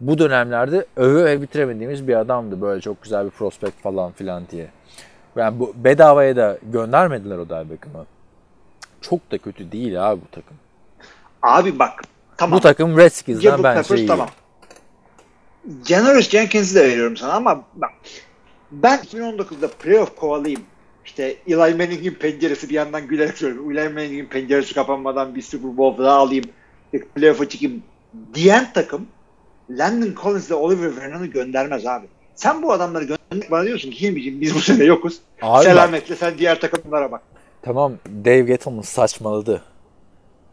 bu dönemlerde öve öve bitiremediğimiz bir adamdı böyle çok güzel bir prospect falan filan diye. Yani bu bedavaya da göndermediler o Beckham'ı. Çok da kötü değil abi bu takım. Abi bak. Tamam. Bu takım Redskins'den bence Peppers iyi. tamam. Janoris Jenkins'i de veriyorum sana ama bak. Ben 2019'da playoff kovalayayım. İşte Eli Manning'in penceresi bir yandan gülerek söylüyorum. Eli Manning'in penceresi kapanmadan bir Super Bowl daha alayım. Playoff'a çıkayım diyen takım Landon Collins ile Oliver Vernon'u göndermez abi. Sen bu adamları gönder bana diyorsun ki Hilmi'ciğim biz bu sene yokuz. Abi bak, Selametle sen diğer takımlara bak. tamam Dave Gettleman saçmaladı.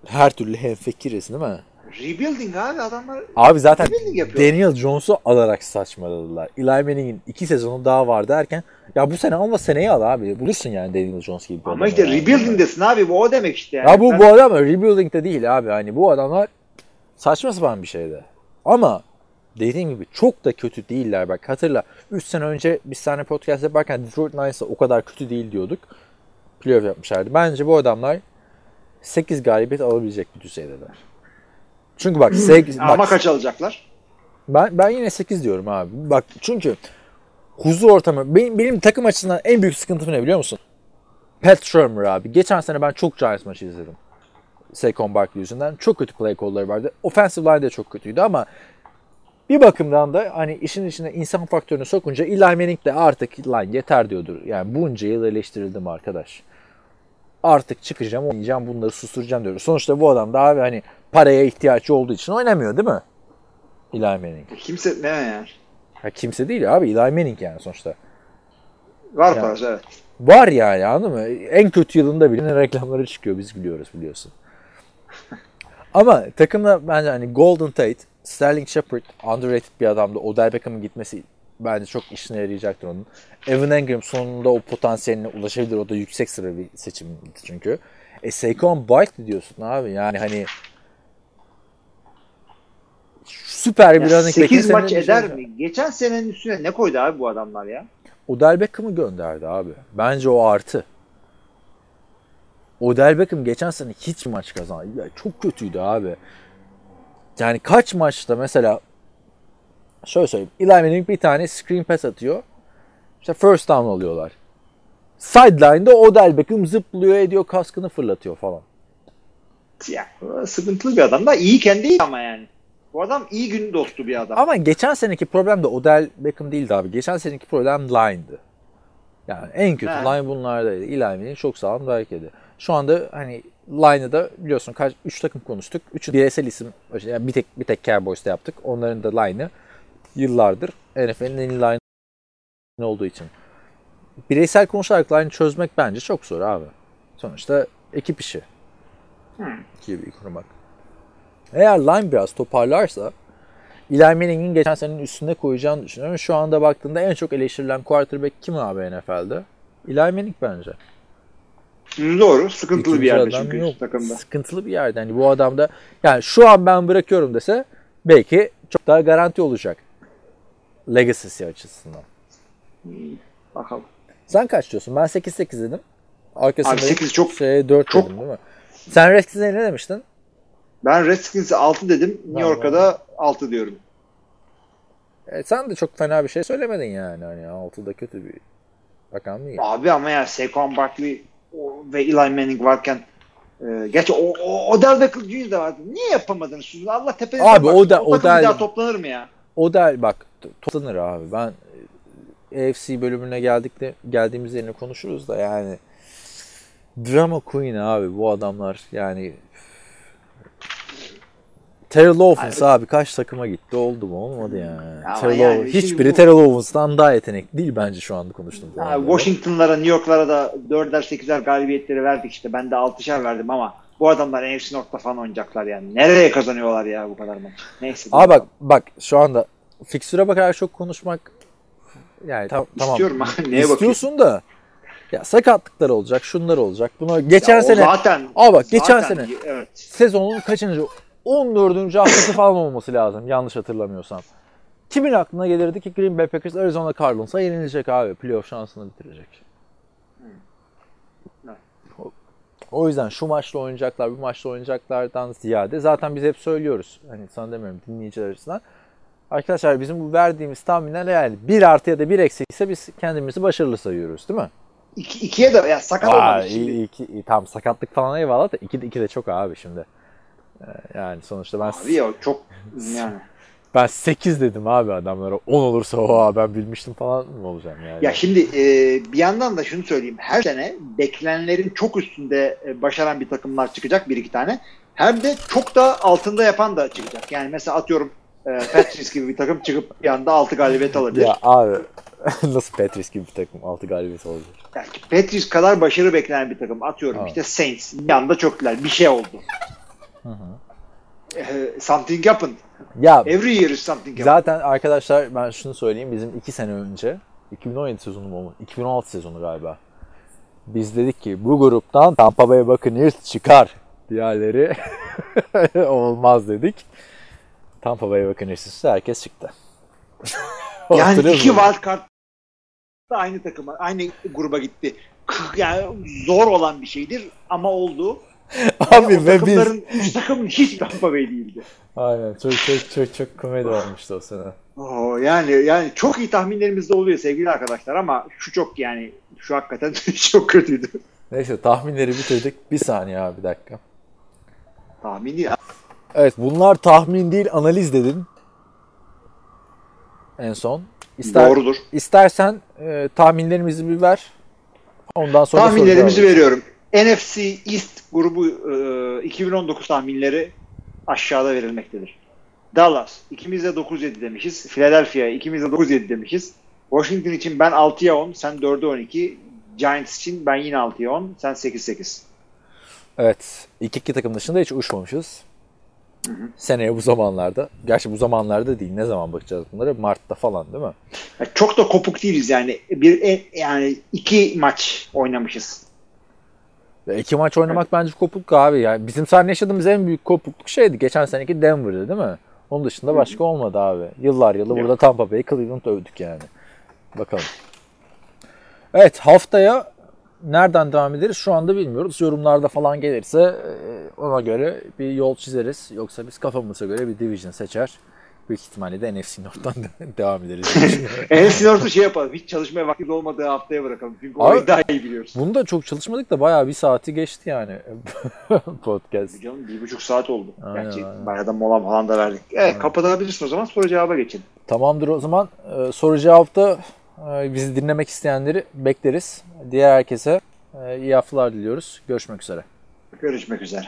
Her türlü hemfikiriz değil mi? Rebuilding abi adamlar Abi zaten rebuilding. Daniel Jones'u alarak saçmaladılar. Eli Manning'in iki sezonu daha var derken ya bu sene alma seneyi al abi. Bulursun yani Daniel Jones gibi bir Ama işte yani. rebuilding'desin abi bu o demek işte yani. Ya bu bu adam rebuilding'de değil abi. Hani bu adamlar saçma sapan bir şeydi. Ama dediğim gibi çok da kötü değiller. Bak hatırla 3 sene önce biz seninle podcast yaparken Detroit Lions'a o kadar kötü değil diyorduk. Playoff yapmışlardı. Bence bu adamlar 8 galibiyet alabilecek bir düzeydeler. Çünkü bak, 8, Ama bak kaç alacaklar? ben, ben yine 8 diyorum abi. Bak çünkü huzur ortamı benim, benim takım açısından en büyük sıkıntım ne biliyor musun? Pat Shermer abi. Geçen sene ben çok Giants maçı izledim. Saquon Barkley yüzünden. Çok kötü play call'ları vardı. Offensive line de çok kötüydü ama bir bakımdan da hani işin içine insan faktörünü sokunca Eli Manning de artık lan yeter diyordur. Yani bunca yıl eleştirildim arkadaş. Artık çıkacağım, oynayacağım, bunları susturacağım diyor. Sonuçta bu adam da abi hani paraya ihtiyaç olduğu için oynamıyor değil mi? Eli Manning. Kimse ne yani? Ha, kimse değil abi. Eli Manning yani sonuçta. Var Ya. parası evet. Var yani anladın mı? En kötü yılında bile reklamları çıkıyor. Biz biliyoruz biliyorsun. Ama takımda bence hani Golden Tate, Sterling Shepard underrated bir adamdı. Odell Beckham'ın gitmesi bence çok işine yarayacaktır onun. Evan Engram sonunda o potansiyeline ulaşabilir. O da yüksek sıra bir seçimdi çünkü. E Saquon Barkley diyorsun abi. Yani hani süper bir running back'in 8 maç eder mi? Geçen senenin üstüne ne koydu abi bu adamlar ya? Odell Beckham'ı gönderdi abi. Bence o artı. Odell Beckham geçen sene hiç maç kazandı. Ya çok kötüydü abi. Yani kaç maçta mesela şöyle söyleyeyim. Eli Manning bir tane screen pass atıyor. İşte first down alıyorlar. Sideline'da Odell Beckham zıplıyor ediyor kaskını fırlatıyor falan. Ya sıkıntılı bir adam da iyi kendi iyi ama yani. Bu adam iyi gün dostu bir adam. Ama geçen seneki problem de Odell Beckham değildi abi. Geçen seneki problem line'dı. Yani en kötü He. line bunlardaydı. Eli Manning çok sağlam dayak yedi. Şu anda hani line'ı da biliyorsun kaç 3 takım konuştuk. Üçü bireysel isim. Yani bir tek bir tek Cowboys'ta yaptık. Onların da line'ı yıllardır NFL'in en iyi line olduğu için. Bireysel konuşarak line'ı çözmek bence çok zor abi. Sonuçta ekip işi. Gibi kurmak. Eğer line biraz toparlarsa Eli Manning'in geçen senenin üstüne koyacağını düşünüyorum. Şu anda baktığında en çok eleştirilen quarterback kim abi NFL'de? Eli Manning bence. Doğru. Sıkıntılı bir İkinci yerde adam çünkü yok. takımda. Sıkıntılı bir yerde. Hani bu adamda yani şu an ben bırakıyorum dese belki çok daha garanti olacak. Legacy'si açısından. Bakalım. Sen kaç diyorsun? Ben 8-8 dedim. Arkasında Abi 8 çok- şey 4 çok- dedim değil mi? Sen Redskins'e ne demiştin? Ben Redskins'e 6 dedim. New. York'a da 6 diyorum. E, sen de çok fena bir şey söylemedin yani. Hani 6'da kötü bir rakam değil. Abi ama ya Saquon Barkley o- ve Eli Manning varken e, gerçi o, o Odell Beckham Jr. de vardı. Niye yapamadınız siz? Allah tepenize Abi bak. o da- o Odell- bir daha toplanır mı ya? O da bak toplanır abi. Ben e, AFC bölümüne geldik de geldiğimiz yerine konuşuruz da yani drama queen abi bu adamlar yani Terrell Owens abi kaç takıma gitti oldu mu olmadı yani. Terrell yani şimdi hiçbiri bu- Terrell Owens'tan daha yetenekli değil bence şu anda konuştuğum Ha, zaman. Washington'lara, New York'lara da 4'er 8'er galibiyetleri verdik işte. Ben de 6'şer verdim ama bu adamlar NFC North'ta falan oynayacaklar yani. Nereye kazanıyorlar ya bu kadar maç? Neyse. Abi bak bak şu anda fikstüre bakarak çok konuşmak yani tam, tamam. İstiyorum. Neye bakıyorsun? İstiyorsun da ya sakatlıklar olacak, şunlar olacak. Buna geçen Ya sene zaten, Aa bak, geçen zaten- sene. Evet. sezonun kaçıncı 14. haftası falan olması lazım yanlış hatırlamıyorsam. Kimin aklına gelirdi ki Green Bay Packers Arizona Cardinals'a yenilecek abi. Playoff şansını bitirecek. Evet. O- O yüzden şu maçla oynayacaklar, bu maçla oynayacaklardan ziyade zaten biz hep söylüyoruz. Hani sana demiyorum dinleyiciler açısından. Arkadaşlar bizim bu verdiğimiz tahminler yani bir artı ya da bir eksi ise biz kendimizi başarılı sayıyoruz değil mi? İki, ikiye de ya sakat Aa, olmadı şimdi. iki, tamam sakatlık falan eyvallah da iki de, iki de çok abi şimdi. Ee, Yani sonuçta ben Abi ya çok yani. ben 8 dedim abi adamlara 10 olursa o ben bilmiştim falan mı olacağım yani. Ya şimdi e, bir yandan da şunu söyleyeyim. Her sene beklenenlerin çok üstünde e, başaran bir takımlar çıkacak bir iki tane. Hem de çok da altında yapan da çıkacak. Yani mesela atıyorum e, Patriots gibi bir takım çıkıp bir anda 6 galibiyet alabilir. Ya abi nasıl Patriots gibi bir takım 6 galibiyet olacak. Yani Patriots kadar başarı beklenen bir takım. Atıyorum Evet. işte Saints. Bir anda çöktüler. Bir şey oldu. E, something happened. Ya Every year is something happened. zaten arkadaşlar ben şunu söyleyeyim bizim 2 sene önce 2017 sezonu mu? 2016 sezonu galiba. Biz dedik ki bu gruptan Tampa Bay Buccaneers çıkar. Diğerleri olmaz dedik. Tampa Bay Buccaneers ise herkes çıktı. Yani iki wild card da aynı takıma, aynı gruba gitti. Yani zor olan bir şeydir ama oldu. Abi o ve biz takımların, üç takım hiç Tampa Bay değildi. Aynen çok çok çok çok komedi olmuştu o sene. Oo, yani yani çok iyi tahminlerimiz de oluyor sevgili arkadaşlar ama şu çok yani şu hakikaten çok kötüydü. Neyse tahminleri bitirdik. Bir saniye abi bir dakika. Tahmini Evet bunlar tahmin değil analiz dedin. En son. İster, doğrudur. İstersen e, tahminlerimizi bir ver. Ondan sonra Tahminlerimizi veriyorum. NFC East grubu e, 2019 tahminleri aşağıda verilmektedir. Dallas ikimiz de 9-7 demişiz. Philadelphia ikimiz de 9-7 demişiz. Washington için ben 6'ya 10, sen 4'e 12. Giants için ben yine 6'ya 10, sen 8-8. Evet. İki iki takım dışında hiç uçmamışız. Seneye bu zamanlarda. Gerçi bu zamanlarda değil. Ne zaman bakacağız bunlara? Mart'ta falan değil mi? Yani çok da kopuk değiliz yani. Bir en- yani iki maç oynamışız. Ve iki maç oynamak bence kopukluk abi. Yani bizim sahne yaşadığımız en büyük kopukluk şeydi. Geçen seneki Denver'dı değil mi? Onun dışında başka olmadı abi. Yıllar yılı Yok. burada Tampa Bay, Cleveland övdük yani. Bakalım. Evet haftaya nereden devam ederiz şu anda bilmiyoruz. Yorumlarda falan gelirse e, ona göre bir yol çizeriz. Yoksa biz kafamıza göre bir division seçer. Büyük ihtimalle de NFC North'tan devam ederiz. NFC North'u şey yapalım. Hiç çalışmaya vakit olmadığı haftaya bırakalım. Çünkü orayı Abi- daha iyi biliyoruz. Bunu da çok çalışmadık da bayağı bir saati geçti yani podcast. Canım bir buçuk saat oldu. Aynen, Gerçi aynen. bayağı da mola falan da verdik. Evet kapatabilirsin o zaman soru cevaba geçelim. Tamamdır o zaman. Ee, soru cevapta bizi dinlemek isteyenleri bekleriz. Diğer herkese e, iyi haftalar diliyoruz. Görüşmek üzere. Görüşmek üzere.